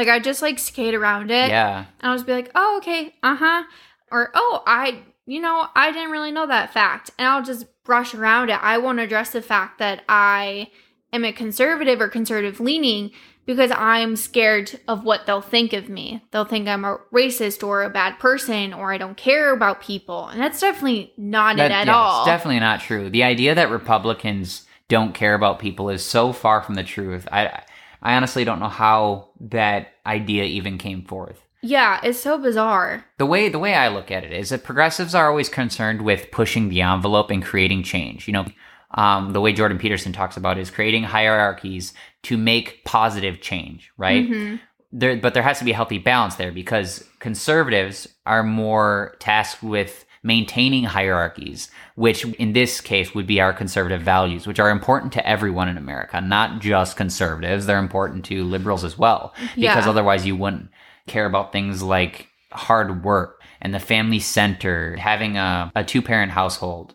Like, I just like skate around it. yeah, And I'll just be like, oh, okay, uh huh. Or, oh, I, you know, I didn't really know that fact. And I'll just brush around it. I won't address the fact that I am a conservative or conservative leaning because I'm scared of what they'll think of me. They'll think I'm a racist or a bad person or I don't care about people. And that's definitely not That- it at yeah, all. It's definitely not true. The idea that Republicans don't care about people is so far from the truth. I I honestly don't know how that idea even came forth. yeah, it's so bizarre. The way the way I look at it is that progressives are always concerned with pushing the envelope and creating change. You know, um, the way Jordan Peterson talks about is creating hierarchies to make positive change, right? Mhm. there, but there has to be a healthy balance there because conservatives are more tasked with maintaining hierarchies, which in this case would be our conservative values, which are important to everyone in America, not just conservatives. They're important to liberals as well, because Yeah. otherwise you wouldn't care about things like hard work and the family center, having a, a two parent household.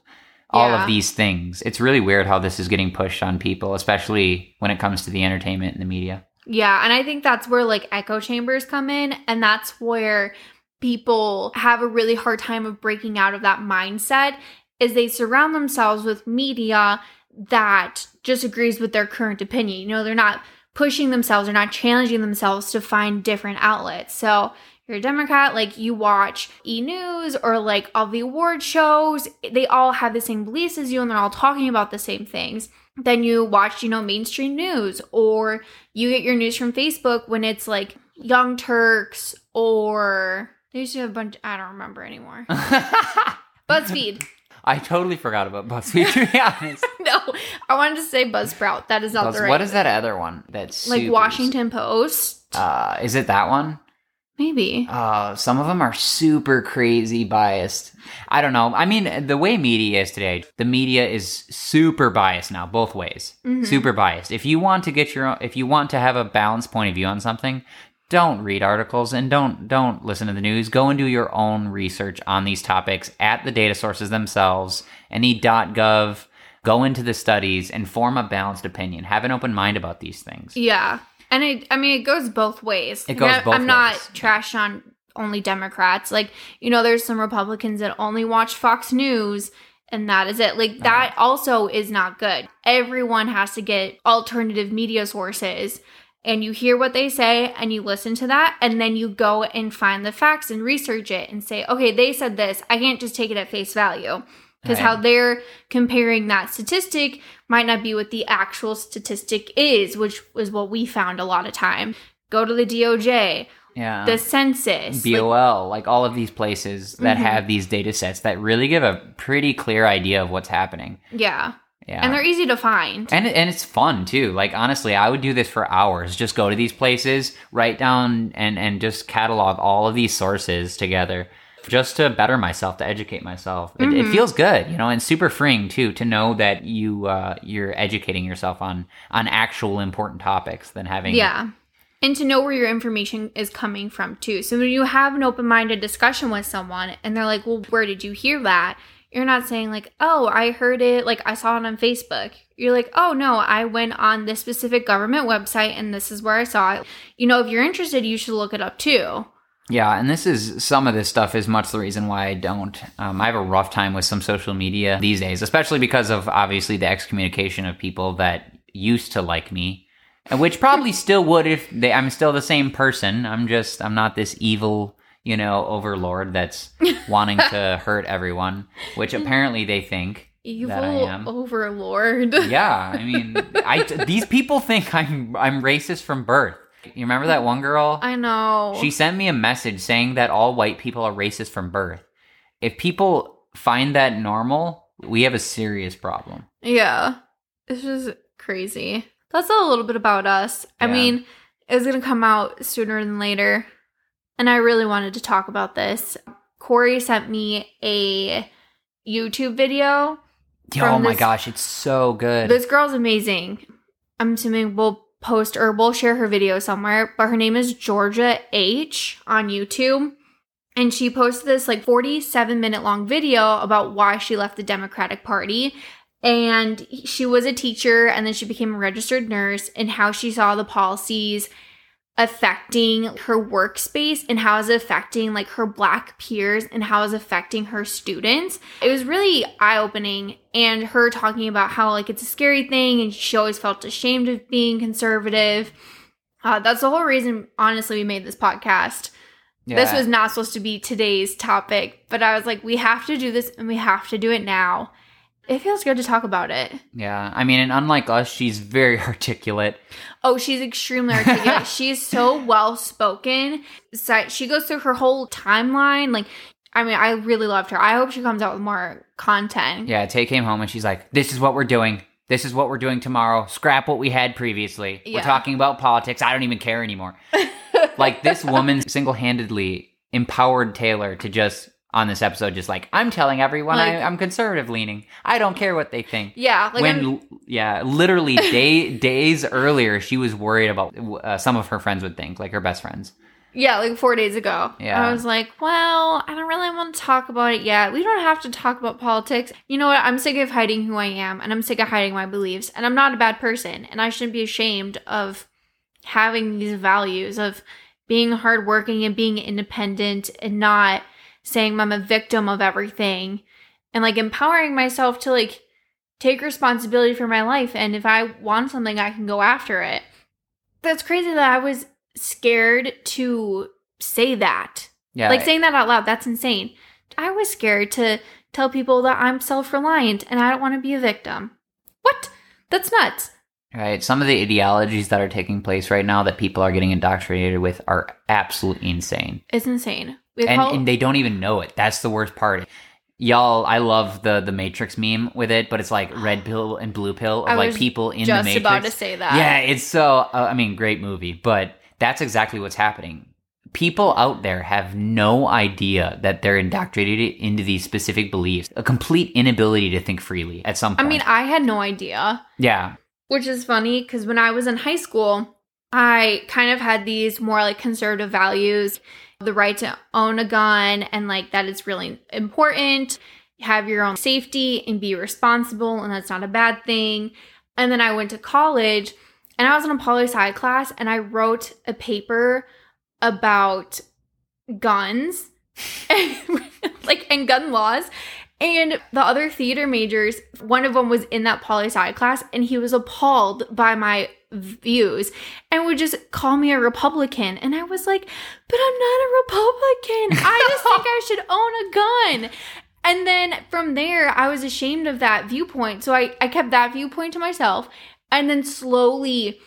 All of these things. It's really weird how this is getting pushed on people, especially when it comes to the entertainment and the media. Yeah, and I think that's where like echo chambers come in, and that's where people have a really hard time of breaking out of that mindset is they surround themselves with media that just agrees with their current opinion. You know, they're not pushing themselves, they're not challenging themselves to find different outlets. So you're a Democrat, like you watch E News or like all the award shows, they all have the same beliefs as you and they're all talking about the same things. Then you watch, you know, mainstream news or you get your news from Facebook when it's like Young Turks or they used to have a bunch, I don't remember anymore. [laughs] BuzzFeed. [laughs] I totally forgot about BuzzFeed to be honest. [laughs] no, I wanted to say Buzzsprout. That is not Buzz- the right. what is that other one? That's Like super- Washington Post. Uh, is it that one? Maybe. Uh, some of them are super crazy biased. I don't know. I mean, the way media is today, the media is super biased now, both ways. Mhm. Super biased. If you want to get your, own, if you want to have a balanced point of view on something, don't read articles and don't don't listen to the news. Go and do your own research on these topics at the data sources themselves. Any .gov. Go into the studies and form a balanced opinion. Have an open mind about these things. Yeah. And it, I mean, it goes both ways. It goes I- both I'm not trash on only Democrats. Like, you know, there's some Republicans that only watch Fox News and that is it. Like, uh-huh. that also is not good. Everyone has to get alternative media sources. And you hear what they say and you listen to that. And then you go and find the facts and research it and say, okay, they said this. I can't just take it at face value. Because Right. how they're comparing that statistic might not be what the actual statistic is, which is what we found a lot of time. Go to the DOJ, Yeah. the census. like- BOL, like all of these places that Mhm. have these data sets that really give a pretty clear idea of what's happening. yeah. Yeah. And they're easy to find. and, and it's fun too. Like honestly, I would do this for hours. Just go to these places, write down and and just catalog all of these sources together just to better myself, to educate myself. It, it Mhm. feels good, you know, and super freeing too to know that you uh, you're educating yourself on on actual important topics than having yeah. And to know where your information is coming from too. So when you have an open minded discussion with someone and they're like, well, where did you hear that? You're not saying, like, oh, I heard it, like, I saw it on Facebook. You're like, oh, no, I went on this specific government website and this is where I saw it. You know, if you're interested, you should look it up too. Yeah, and this is some of this stuff is much the reason why I don't. Um, I have a rough time with some social media these days, especially because of obviously the excommunication of people that used to like me, and which probably still would if they. I'm still the same person. I'm just I'm not this evil, you know, overlord that's [laughs] wanting to hurt everyone, which apparently they think. Evil That I am. overlord. Yeah, I [laughs] mean, I these people think I'm I'm racist from birth. You remember that one girl? I know. She sent me a message saying that all white people are racist from birth. If people find that normal, we have a serious problem. Yeah. It's just crazy. That's a little bit about us. I mean, it's going to come out sooner than later. And I really wanted to talk about this. Corey sent me a YouTube video. oh my this- gosh, it's so good. This girl's amazing. I'm assuming we'll post or we'll share her video somewhere, but her name is Georgia H on YouTube. And she posted this like 47 minute long video about why she left the Democratic Party. And she was a teacher and then she became a registered nurse and how she saw the policies affecting her workspace and how is it affecting like her black peers and how is affecting her students. It was really eye-opening and her talking about how like it's a scary thing and she always felt ashamed of being conservative. Uh, that's the whole reason honestly we made this podcast. This was not supposed to be today's topic, but I was like we have to do this and we have to do it now. It feels good to talk about it. yeah, I mean, and unlike us, she's very [laughs] articulate. Oh, she's extremely articulate. [laughs] she's so well spoken. So she goes through her whole timeline. Like, I mean, I really loved her. I hope she comes out with more content. Yeah, Tay came home and she's like, "This is what we're doing. This is what we're doing tomorrow. Scrap what we had previously. We're talking about politics. I don't even care anymore." [laughs] like this woman single-handedly empowered Taylor to just on this episode, just like I'm telling everyone I, Like- I'm conservative leaning. I don't care what they think. Yeah, like when I'm- yeah, literally [laughs] day days earlier, she was worried about uh, some of her friends would think, like her best friends. yeah, like four days ago. Yeah. I was like, well, I don't really want to talk about it yet. We don't have to talk about politics. You know what? I'm sick of hiding who I am, and I'm sick of hiding my beliefs. And I'm not a bad person, and I shouldn't be ashamed of having these values of being hardworking and being independent and not saying I'm a victim of everything and like empowering myself to like take responsibility for my life. And if I want something, I can go after it. That's crazy that I was scared to say that. Yeah, Like saying that out loud, that's insane. I was scared to tell people that I'm self reliant and I don't want to be a victim. What? That's nuts. Right. Some of the ideologies that are taking place right now that people are getting indoctrinated with are absolutely insane. It's insane. And, call- and they don't even know it. That's the worst part. Y'all, I love the the Matrix meme with it, but it's like red pill and blue pill of I like was people in the Matrix. just about to say that. Yeah, it's so. Uh, I mean, great movie, but that's exactly what's happening. people out there have no idea that they're indoctrinated into these specific beliefs, a complete inability to think freely at some point. I mean, I had no idea. yeah. Which is funny because when I was in high school, I kind of had these more like conservative values the right to own a gun and like that it's really important, have your own safety and be responsible, and that's not a bad thing. And then I went to college and I was in a poli sci class and I wrote a paper about guns [laughs] like and gun laws and the other theater majors, one of them was in that poli sci class, and he was appalled by my views and would just call me a Republican. And I was like, but I'm not a Republican. I just think I should own a gun. And then from there, I was ashamed of that viewpoint. So I, I kept that viewpoint to myself and then slowly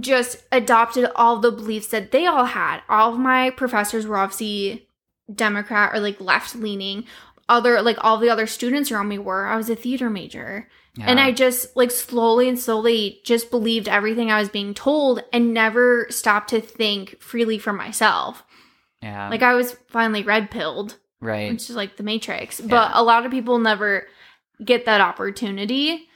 just adopted all the beliefs that they all had. All of my professors were obviously Democrat or like left leaning other like all the other students around me were. I was a theater major. And I just like slowly and slowly just believed everything I was being told and never stopped to think freely for myself. yeah. Like I was finally red pilled, right. which is like the Matrix. Yeah. But a lot of people never get that opportunity,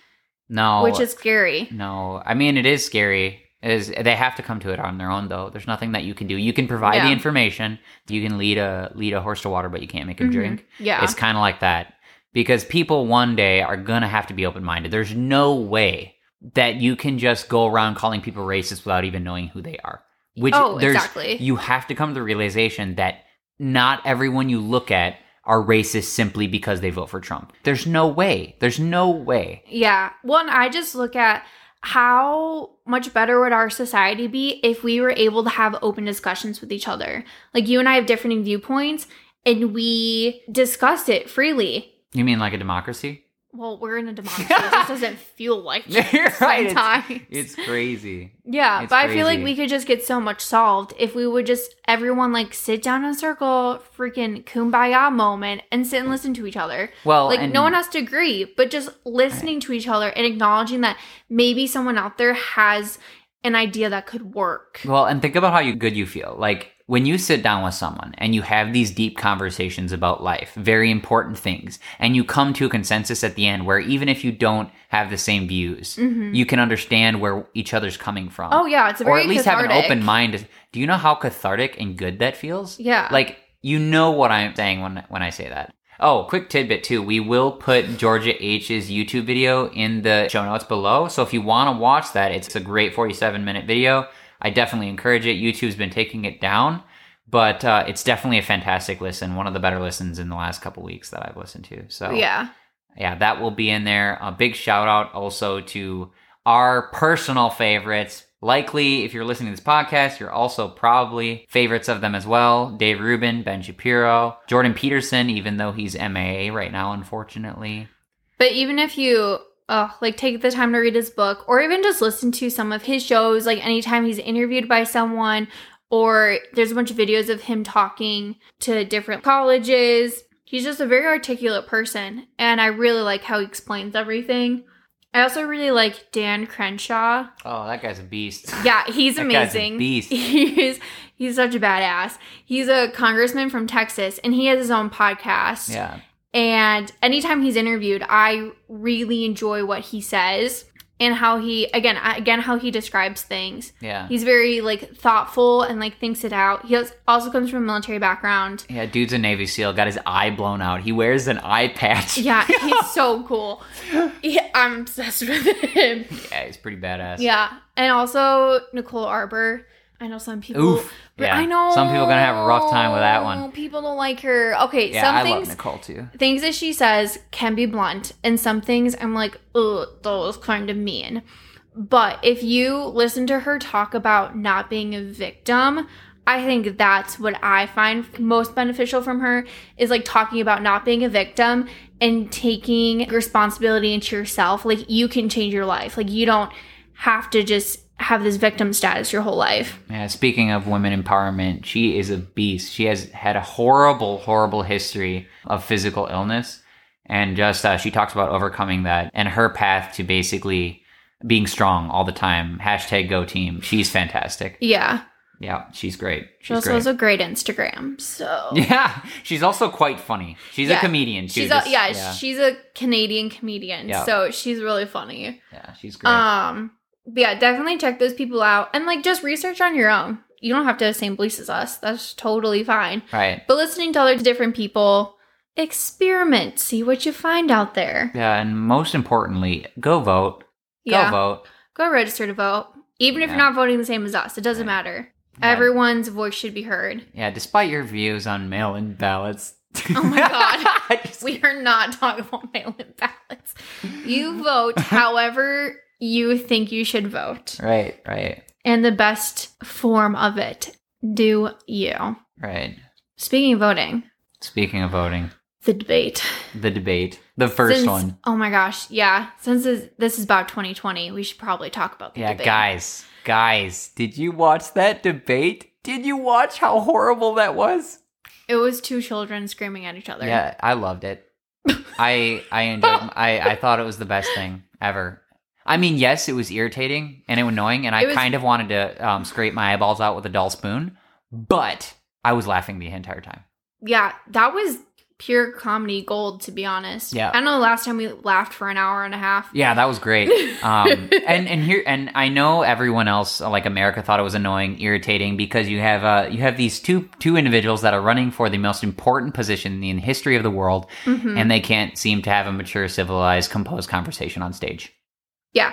No. which is scary. No, I mean it is scary. Is they have to come to it on their own though. There's nothing that you can do. You can provide Yeah. the information. You can lead a lead a horse to water, but you can't make him Mhm. drink. Yeah. It's kind of like that because people one day are gonna have to be open minded. There's no way that you can just go around calling people racist without even knowing who they are. Which Oh, there's exactly. you have to come to the realization that not everyone you look at are racist simply because they vote for Trump. There's no way. There's no way. Yeah. One, I just look at how much better would our society be if we were able to have open discussions with each other. Like you and I have differing viewpoints and we discuss it freely. You mean like a democracy? Well, we're in a democracy. [laughs] it just doesn't feel like [laughs] You're right. It's, sometimes. it's crazy. yeah, it's but I feel like we could just get so much solved if we would just everyone like sit down in a circle, freaking kumbaya moment, and sit and listen to each other. Well, like no one has to agree but just listening to each other and acknowledging that maybe someone out there has an idea that could work Well, and think about how you, good you feel. Like when you sit down with someone and you have these deep conversations about life, very important things, and you come to a consensus at the end where even if you don't have the same views, mm-hmm. you can understand where each other's coming from. oh yeah it's a or at least have an open mind. Do you know how cathartic and good that feels? Yeah. Like you know what I'm saying when when I say that. Oh, quick tidbit too. We will put Georgia H's YouTube video in the show notes below. So if you want to watch that, it's a great 47 minute video. I definitely encourage it. YouTube's been taking it down, but uh, it's definitely a fantastic listen. One of the better listens in the last couple weeks that I've listened to. So yeah yeah, that will be in there. A big shout out also to our personal favorites. Likely, if you're listening to this podcast, you're also probably favorites of them as well. Dave Rubin, Ben Shapiro, Jordan Peterson, even though he's MAA right now, unfortunately. but even if you uh, like take the time to read his book or even just listen to some of his shows like anytime he's interviewed by someone or there's a bunch of videos of him talking to different colleges he's just a very articulate person and i really like how he explains everything i also really like dan crenshaw Oh, that guy's a beast. Yeah, he's That guy's a amazing. beast. [laughs] He's he's such a badass. He's a congressman from Texas and he has his own podcast. Yeah. And anytime he's interviewed, I really enjoy what he says and how he again again how he describes things. Yeah. He's very like thoughtful and like thinks it out. He also comes from a military background. Yeah, dude's a Navy SEAL, got his eye blown out. He wears an eye patch. Yeah, [laughs] he's so cool. Yeah, I'm obsessed with him. Yeah, he's pretty badass. Yeah, and also Nicole Arbour. I know some people. Oof. But Yeah. I know Some people are gonna have a rough time with that one. People don't like her. Okay, Yeah, some I things love Nicole too. things that she says can be blunt, and some things I'm like, ugh, those kind of mean. But if you listen to her talk about not being a victim, I think that's what I find most beneficial from her is like talking about not being a victim and taking responsibility into yourself. Like you can change your life. Like you don't have to just have this victim status your whole life. Yeah, speaking of women empowerment, she is a beast. She has had a horrible, horrible history of physical illness. And just, uh, she talks about overcoming that and her path to basically being strong all the time. Hashtag go team. She's fantastic. Yeah. Yeah, she's great. She also great. has a great Instagram. So [laughs] yeah, she's also quite funny. She's a comedian. too, she's just- a, yeah, yeah, she's a Canadian comedian. Yeah. So she's really funny. yeah, she's great. Um, but yeah, definitely check those people out and like just research on your own. You don't have to have the same beliefs as us. That's totally fine. right. But listening to other different people, experiment, see what you find out there. Yeah, and most importantly, go vote. Go yeah, vote. go register to vote. Even if Yeah. you're not voting the same as us, it doesn't Right. matter. Everyone's voice should be heard. Yeah, despite your views on mail-in ballots. Oh my [laughs] God. We are not talking about mail-in ballots. You [laughs] vote however you think you should vote, Right, right, and the best form of it. Do you? right. Speaking of voting, Speaking of voting, the debate. the debate, the first Since- one. Oh my gosh, yeah. Since this, this is about 2020, we should probably talk about the Yeah, debate. guys, guys, did you watch that debate? Did you watch how horrible that was? It was two children screaming at each other. Yeah, I loved it. I I enjoyed. I I thought it was the best thing ever. I mean, yes, it was irritating and it was annoying, and I was- kind of wanted to um, scrape my eyeballs out with a dull spoon, but I was laughing the entire time. Yeah, that was pure comedy gold, to be honest. Yeah. I don't know the last time we laughed for an hour and a half. Yeah, that was great. Um, [laughs] and and here and I know everyone else, like America, thought it was annoying, irritating because you have uh, you have these two two individuals that are running for the most important position in the history of the world, Mhm. and they can't seem to have a mature, civilized, composed conversation on stage. Yeah,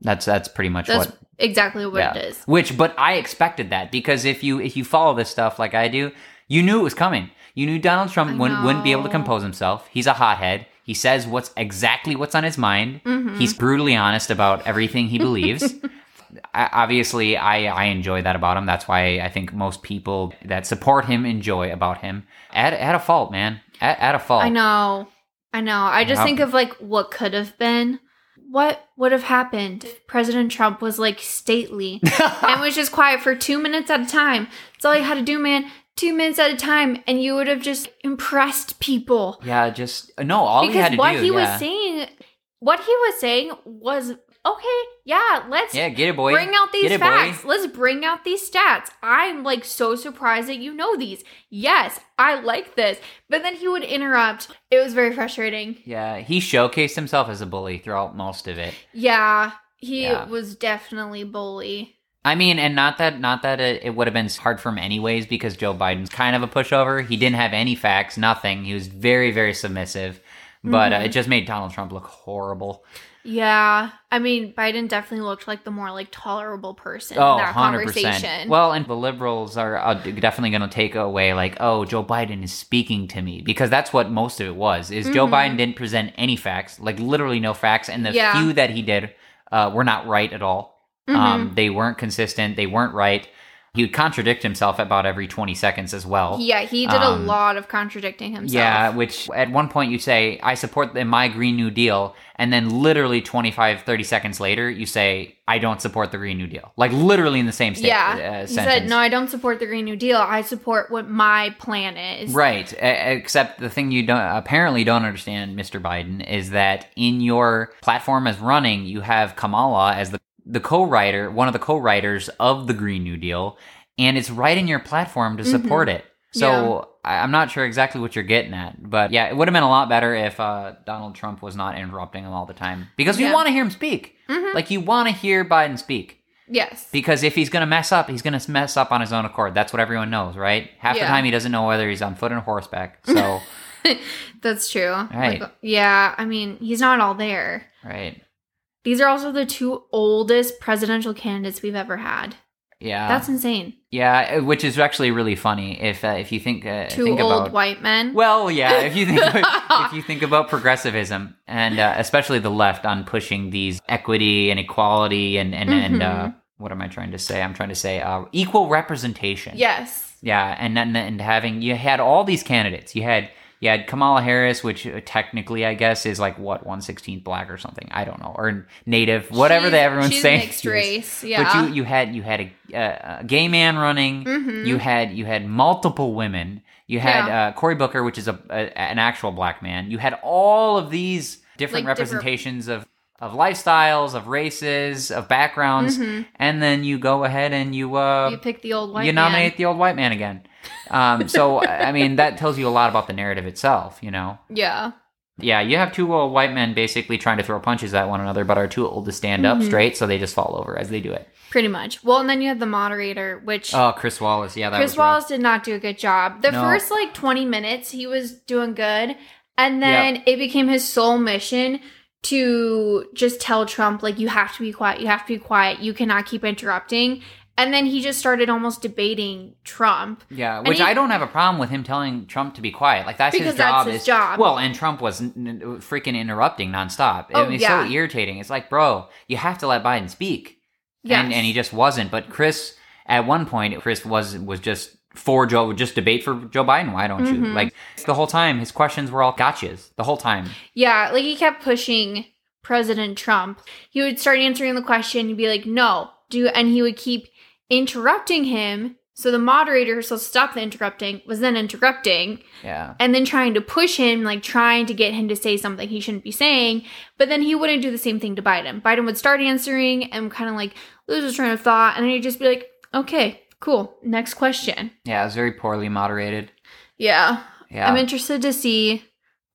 That's that's pretty much that's what. exactly what yeah. it is. Which, but I expected that because if you if you follow this stuff like I do, you knew it was coming. You knew Donald Trump wouldn't, wouldn't be able to compose himself. He's a hothead. He says what's exactly what's on his mind. Mhm. He's brutally honest about everything he believes. [laughs] I, obviously, I, I enjoy that about him. That's why I think most people that support him enjoy about him. At, at a fault, man. At, at a fault. I know. I know. I just think of like what could have been. What would have happened if President Trump was like stately [laughs] and was just quiet for two minutes at a time? That's all you had to do, man. Two minutes at a time, and you would have just impressed people. yeah, just no. All he had because to what do. he yeah. was saying, what he was saying was okay. Yeah, let's yeah, get it, boy. bring out these it, boy. facts. Let's bring out these stats. I'm like so surprised that you know these. Yes, I like this. But then he would interrupt. It was very frustrating. Yeah, he showcased himself as a bully throughout most of it. Yeah, he Yeah. was definitely bully. I mean, and not that not that it, it would have been hard for him anyways because Joe Biden's kind of a pushover. He didn't have any facts, nothing. He was very very submissive, but uh, Mhm. it just made Donald Trump look horrible. Yeah, I mean, Biden definitely looked like the more like tolerable person Oh, in that 100%. conversation. Well, and the liberals are uh, definitely going to take away like, oh, Joe Biden is speaking to me because that's what most of it was. Is Joe Mhm. Biden didn't present any facts, like literally no facts, and the Yeah. few that he did uh, were not right at all. Mhm. Um, they weren't consistent. They weren't right. He would contradict himself about every 20 seconds as well. yeah, he did a um, lot of contradicting himself. Yeah, which at one point you say, I support the My Green New Deal. And then literally 25, 30 seconds later, you say, I don't support the Green New Deal. Like literally in the same sta- yeah. uh, he sentence. said, "No, I don't support the Green New Deal. I support what my plan is." Right. Except the thing you don't apparently don't understand, Mr. Biden, is that in your platform as running, you have Kamala as the the co-writer, one of the co-writers of the Green New Deal, and it's right in your platform to support it. So I I'm not sure exactly what you're getting at, but yeah, it would have been a lot better if uh, Donald Trump was not interrupting him all the time because you want to hear him speak. Mhm. Like you want to hear Biden speak. Yes. Because if he's going to mess up, he's going to mess up on his own accord. That's what everyone knows, right? Half the time he doesn't know whether he's on foot or horseback. So, [laughs] That's true. Right. Like, yeah, I mean, he's not all there. right. These are also the two oldest presidential candidates we've ever had. Yeah. That's insane. yeah, uh, which is actually really funny if uh, if you think uh, Two think old about white men. Well, yeah, if you think [laughs] if you think about progressivism and uh, especially the left on pushing these equity and equality and and and uh, Mhm. what am I trying to say? I'm trying to say uh, equal representation. yes. Yeah, and, and and having you had all these candidates. You had you had Kamala Harris, which uh, technically I guess is like what one sixteenth black or something. I don't know, or native, whatever She's- that everyone's she's saying. mixed [laughs] race. Yeah. But you you had you had a, uh, a gay man running. Mhm. You had you had multiple women. You had Yeah. uh, Cory Booker, which is a, a an actual black man. You had all of these different Like different- representations of of lifestyles, of races, of backgrounds, Mhm. and then you go ahead and you uh, you pick the old white you man. nominate the old white man again. Um, so I mean that tells you a lot about the narrative itself. You know, Yeah. yeah, you have two old white men basically trying to throw punches at one another, but are too old to stand up Mhm. straight, so they just fall over as they do it. Pretty much. Well, and then you have the moderator, which Oh, Chris Wallace, yeah, that Chris rough. Wallace did not do a good job. The No. first like 20 minutes, he was doing good. And then it became his sole mission to just tell Trump, like, you have to be quiet. You have to be quiet. You cannot keep interrupting. And then he just started almost debating Trump. Yeah, which he- I don't have a problem with him telling Trump to be quiet. Like that's his that's job. his is, job. Well, and Trump was n- n- freaking interrupting nonstop. Oh, I mean, it's yeah. so irritating. It's like, bro, you have to let Biden speak. Yes. And and he just wasn't. But Chris, at one point, Chris was was just for Joe, just debate for Joe Biden. Why don't you? Mhm. Like the whole time, his questions were all gotchas. The whole time. Yeah, like he kept pushing President Trump. He would start answering the question, he'd be like, no, do, and he would keep interrupting him. So the moderator, so stop the interrupting, was then interrupting Yeah. and then trying to push him, like trying to get him to say something he shouldn't be saying. But then he wouldn't do the same thing to Biden. Biden would start answering and kind of like lose his train of thought, and then he'd just be like, okay, cool, next question. Yeah, it was very poorly moderated. Yeah. Yeah. I'm interested to see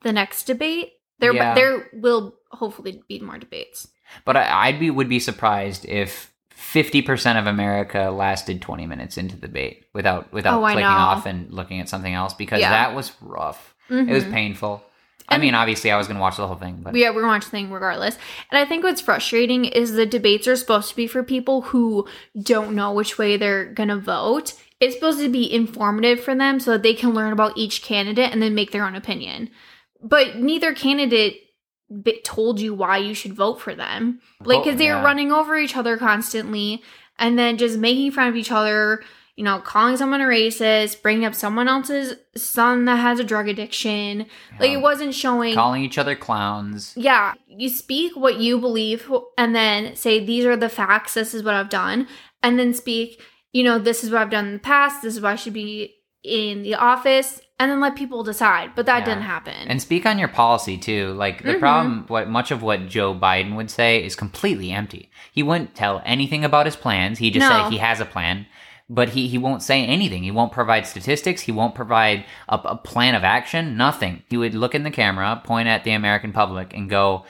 the next debate. There, Yeah. there will hopefully be more debates. But I, I'd be would be surprised if fifty percent of America lasted twenty minutes into the debate without without Oh, clicking off and looking at something else because Yeah. that was rough. It was Mhm. painful. I mean, obviously, I was going to watch the whole thing, but Yeah, we're the thing regardless. And I think what's frustrating is the debates are supposed to be for people who don't know which way they're gonna vote. It's supposed to be informative for them so that they can learn about each candidate and then make their own opinion. But neither candidate told you why you should vote for them. Like, because they yeah. were running over each other constantly and then just making fun of each other. You know, calling someone a racist, bringing up someone else's son that has a drug addiction. Like, it wasn't showing calling each other clowns. yeah, you speak what you believe and then say, These are the facts, this is what I've done. And then speak, you know, this is what I've done in the past, this is why I should be in the office, and then let people decide. But that Yeah. didn't happen. And speak on your policy too. Like the Mhm. problem, what much of what Joe Biden would say is completely empty. He wouldn't tell anything about his plans. He just No. said he has a plan, but he he won't say anything. He won't provide statistics. He won't provide a, a plan of action. Nothing. He would look in the camera, point at the American public, and go.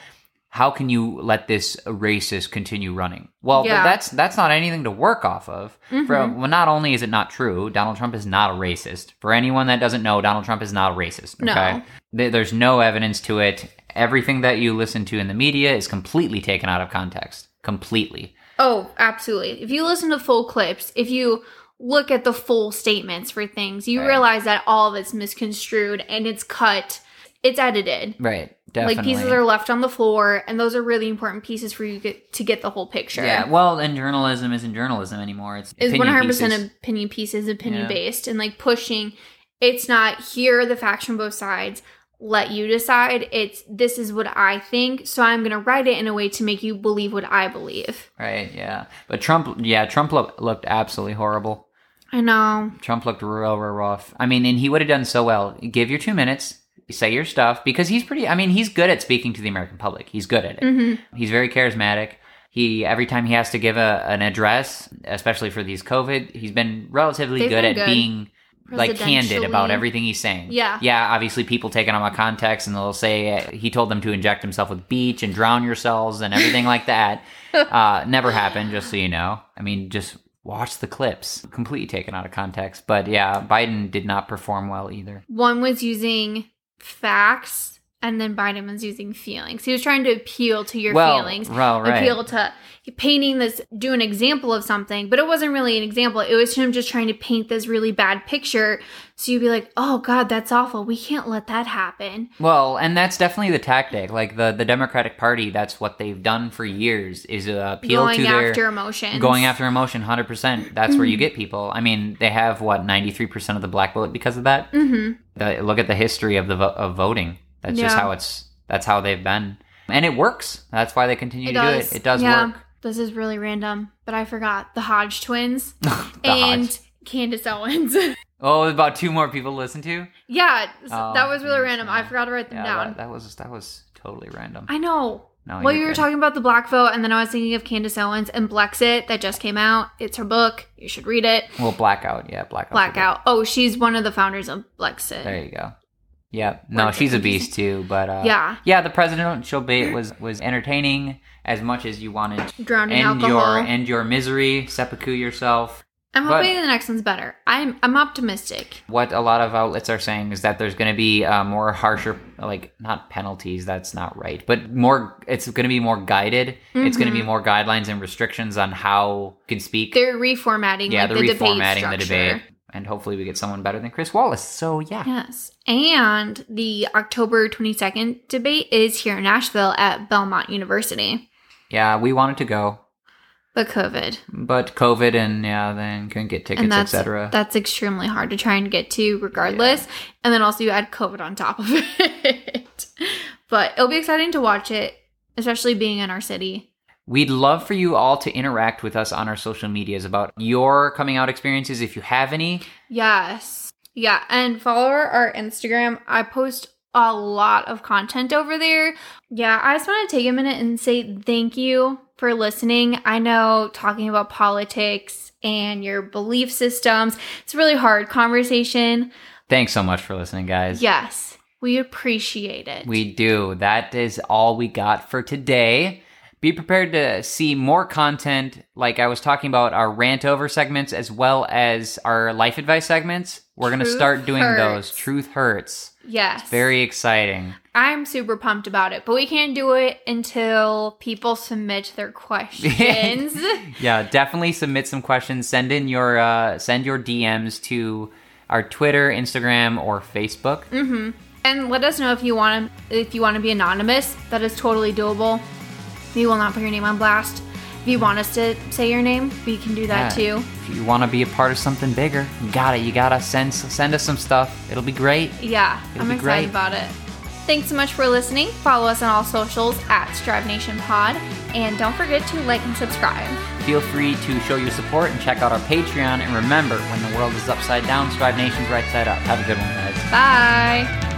How can you let this racist continue running? Well, Yeah. that's that's not anything to work off of. For, Mhm. well, not only is it not true, Donald Trump is not a racist. For anyone that doesn't know, Donald Trump is not a racist. No. Okay? There- There's no evidence to it. Everything that you listen to in the media is completely taken out of context. Completely. oh, absolutely. If you listen to full clips, if you look at the full statements for things, you Right. realize that all of it's misconstrued and it's cut, it's edited. Right. Definitely. Like pieces are left on the floor, and those are really important pieces for you get, to get the whole picture. Yeah. Well, and journalism isn't journalism anymore. It's is one hundred percent opinion pieces, opinion Yeah. based, and like pushing. It's not here are the facts from both sides. Let you decide. It's this is what I think, so I'm gonna write it in a way to make you believe what I believe. Right. Yeah. But Trump. Yeah. Trump look, looked absolutely horrible. I know. Trump looked real, real rough. I mean, and he would have done so well. Give your two minutes. Say your stuff because he's pretty. I mean, he's good at speaking to the American public. He's good at it. hmm He's very charismatic. He every time he has to give a, an address, especially for these COVID, he's been relatively They've good been at good. being like candid about everything he's saying. Yeah. yeah. Obviously, people take it out of context and they'll say he told them to inject himself with bleach and drown yourselves and everything like that. [laughs] Uh, never happened, just so you know. I mean, just watch the clips. Completely taken out of context. But yeah, Biden did not perform well either. One was using facts, and then Biden was using feelings. He was trying to appeal to your well, feelings. well, right. appeal to painting this do an example of something but it wasn't really an example it was him just trying to paint this really bad picture so you'd be like oh god that's awful we can't let that happen Well, and that's definitely the tactic. Like the the Democratic Party, that's what they've done for years is uh, appeal going to their after emotions going after emotion. Hundred percent. That's where you get people. I mean, they have what ninety three percent of the black vote because of that. hmm The, look at the history of the vo- of voting. That's just how it's. That's how they've been, and it works. That's why they continue it to does do it. It does yeah work. this is really random but i forgot the hodge twins [laughs] The and Hodge. candace owens [laughs] oh, about two more people to listen to. yeah Oh, that was really random yeah. i forgot to write them Yeah, down that, that was that was totally random. I know. No. Well, you're were good. talking about the Black Vote, and then I was thinking of Candace Owens and Blexit that just came out. It's her book. You should read it. Well, blackout. Yeah, blackout. Blackout. Oh, she's one of the founders of Blexit. There you go. Yeah. No, she's a beast too. But uh, Yeah. yeah. The presidential debate was was entertaining as much as you wanted. to Drowning End alcohol. your end your misery, seppuku yourself. I'm but- hoping the next one's better. I'm I'm optimistic. What a lot of outlets are saying is that there's going to be uh, more harsher, like not penalties. That's not right, but more. It's going to be more guided. It's going to be more guidelines and restrictions on how you can speak. They're reformatting yeah, like, they're the debate reformatting structure. the debate, and hopefully we get someone better than Chris Wallace. So yeah, Yes. And the October 22nd debate is here in Nashville at Belmont University. yeah, we wanted to go, But COVID. but COVID and yeah, then couldn't get tickets, that's etc. that's extremely hard to try and get to regardless. And then also you add COVID on top of [laughs] it. but it'll be exciting to watch it, especially being in our city. We'd love for you all to interact with us on our social medias about your coming out experiences if you have any. Yes. Yeah. And follow our Instagram. I post a lot of content over there. Yeah. I just want to take a minute and say thank you for listening. I know talking about politics and your belief systems, it's a really hard conversation. Thanks so much for listening, guys. Yes. We appreciate it. We do. That is all we got for today. Be prepared to see more content like I was talking about our rant over segments as well as our life advice segments. We're going to start doing hurts. those. Truth hurts. Yes. Very exciting. I'm super pumped about it, but we can't do it until people submit their [laughs] questions. Yeah, definitely submit some questions. Send in your uh, send your DMs to our Twitter, Instagram, or Facebook. hmm And let us know if you want to if you want to be anonymous. That is totally doable. We will not put your name on blast. If you want us to say your name, we can do that Yeah. too. If you want to be a part of something bigger, you got it. You gotta send send us some stuff. It'll be great. Yeah, It'll I'm excited great. about it. Thanks so much for listening. Follow us on all socials at Strive Nation Pod, and don't forget to like and subscribe. Feel free to show your support and check out our Patreon. And remember, when the world is upside down, Strive Nation's right side up. Have a good one, guys. Bye.